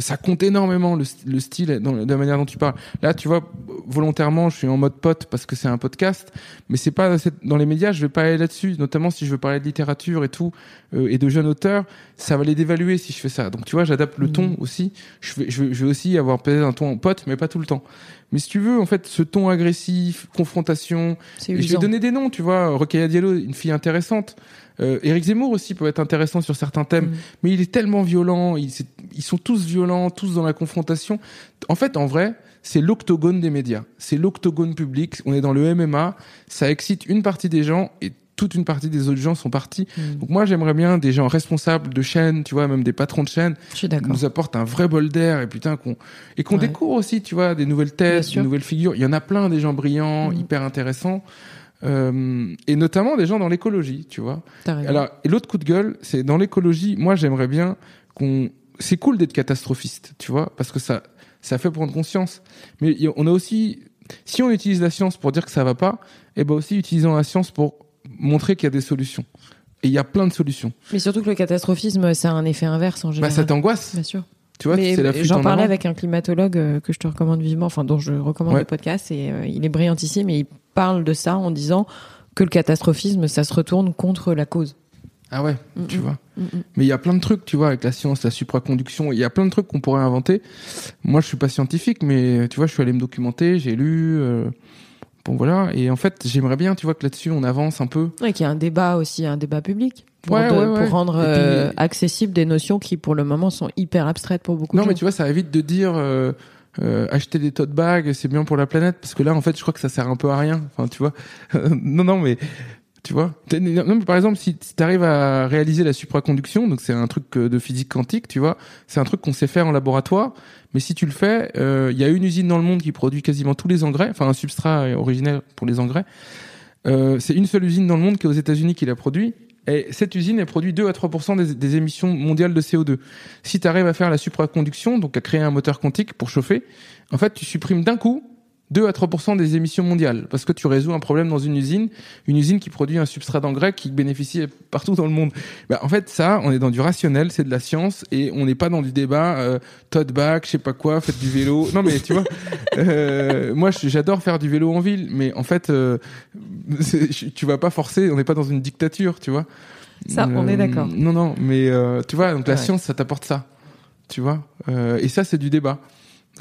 ça compte énormément, le, st- le style, dans, de la manière dont tu parles. Là, tu vois, volontairement, je suis en mode pote parce que c'est un podcast, mais c'est pas dans les médias, je vais pas aller là-dessus, notamment si je veux parler de littérature et tout, euh, et de jeunes auteurs, ça va les dévaluer si je fais ça. Donc, tu vois, j'adapte le ton aussi. Je vais, je, vais, je vais aussi avoir peut-être un ton en pote, mais pas tout le temps. Mais si tu veux, en fait, ce ton agressif, confrontation, et je vais donner des noms, tu vois. Rokhaya Diallo, une fille intéressante. Euh, Éric Zemmour aussi peut être intéressant sur certains thèmes, Mm. mais il est tellement violent. Ils, sont tous violents, tous dans la confrontation. En fait, en vrai, c'est l'octogone des médias. C'est l'octogone public. On est dans le MMA. Ça excite une partie des gens et toute une partie des autres gens sont partis. Mm. Donc moi, j'aimerais bien des gens responsables de chaînes, tu vois, même des patrons de chaînes, nous apportent un vrai bol d'air et putain qu'on et qu'on Ouais. découvre aussi, tu vois, des nouvelles têtes, des nouvelles figures. Il y en a plein, des gens brillants, Mhm. hyper intéressants, euh, et notamment des gens dans l'écologie, tu vois. Alors, et l'autre coup de gueule, c'est dans l'écologie. Moi, j'aimerais bien qu'on. C'est cool d'être catastrophiste, tu vois, parce que ça, ça fait prendre conscience. Mais on a aussi, si on utilise la science pour dire que ça va pas, et ben aussi utilisons la science pour montrer qu'il y a des solutions. Et il y a plein de solutions. Mais surtout que le catastrophisme, ça a un effet inverse en Bah, général. ça t'angoisse, Bien sûr. tu vois. C'est la j'en en parlais avec un climatologue euh, que je te recommande vivement, enfin dont je recommande Ouais. le podcast, et euh, il est brillantissime et il parle de ça en disant que le catastrophisme, ça se retourne contre la cause. Ah ouais, tu vois. Mais il y a plein de trucs, tu vois, avec la science, la supraconduction. Il y a plein de trucs qu'on pourrait inventer. Moi, je suis pas scientifique, mais tu vois, je suis allé me documenter, j'ai lu. euh, Bon voilà. Et en fait, j'aimerais bien, tu vois, que là-dessus, on avance un peu. Et qu'il y a un débat aussi, un débat public. Pour, Ouais, de- ouais, ouais. pour rendre puis- euh, accessibles des notions qui, pour le moment, sont hyper abstraites pour beaucoup Non, de mais gens. tu vois, ça évite de dire euh, euh, acheter des tote bags, c'est bien pour la planète, parce que là, en fait, je crois que ça sert un peu à rien. Enfin, tu vois. *laughs* non, non, mais tu vois. Non, mais par exemple, si, tu arrives à réaliser la supraconduction, donc c'est un truc euh, de physique quantique, tu vois, c'est un truc qu'on sait faire en laboratoire. Mais si tu le fais, euh, il y a une usine dans le monde qui produit quasiment tous les engrais, enfin un substrat originel pour les engrais. Euh, c'est une seule usine dans le monde qui est aux États-Unis qui l'a produit. Et cette usine, elle produit 2 à 3 des, des émissions mondiales de CO2. Si tu arrives à faire la supraconduction, donc à créer un moteur quantique pour chauffer, en fait, tu supprimes d'un coup 2 à 3% des émissions mondiales parce que tu résous un problème dans une usine, une usine qui produit un substrat d'engrais qui bénéficie partout dans le monde. Bah, en fait, ça, on est dans du rationnel, c'est de la science et on n'est pas dans du débat euh, tote bag, je sais pas quoi, faites du vélo. Non mais tu vois, *laughs* euh, moi j'adore faire du vélo en ville, mais en fait, euh, *laughs* tu vas pas forcer, on n'est pas dans une dictature, tu vois. Ça, on est d'accord. Non, non, mais euh, tu vois, donc la Ouais. science, ça t'apporte ça, tu vois. Euh, et ça, c'est du débat.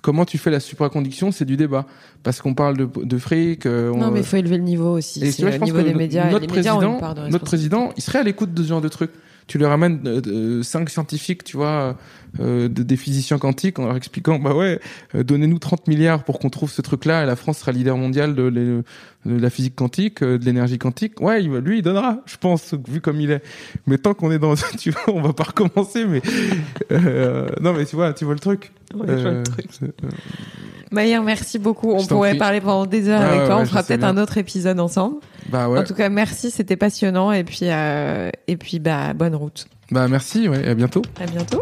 Comment tu fais la supraconduction, c'est du débat. Parce qu'on parle de, de fric. euh, on- Non, mais il faut élever le niveau aussi. et C'est tu vois, je le pense niveau que des notre- médias. les médias président, de notre président, il serait à l'écoute de ce genre de trucs. tu leur amènes euh, euh, cinq scientifiques, tu vois, euh, des physiciens quantiques, en leur expliquant, bah ouais, euh, donnez-nous 30 milliards pour qu'on trouve ce truc-là, et la France sera leader mondial de, de la physique quantique, de l'énergie quantique. Ouais, il, lui, il donnera, je pense, vu comme il est. Mais tant qu'on est dans, *laughs* tu vois, on va pas recommencer, mais non, mais tu vois, tu vois le truc. Ouais, je vois le truc. Maïr, merci beaucoup. On pourrait prie. parler pendant des heures Ah avec toi. ouais, On fera peut-être un autre épisode ensemble. Bah ouais. En tout cas, merci, c'était passionnant et puis euh, et puis bah bonne route. Bah merci, ouais, à bientôt. À bientôt.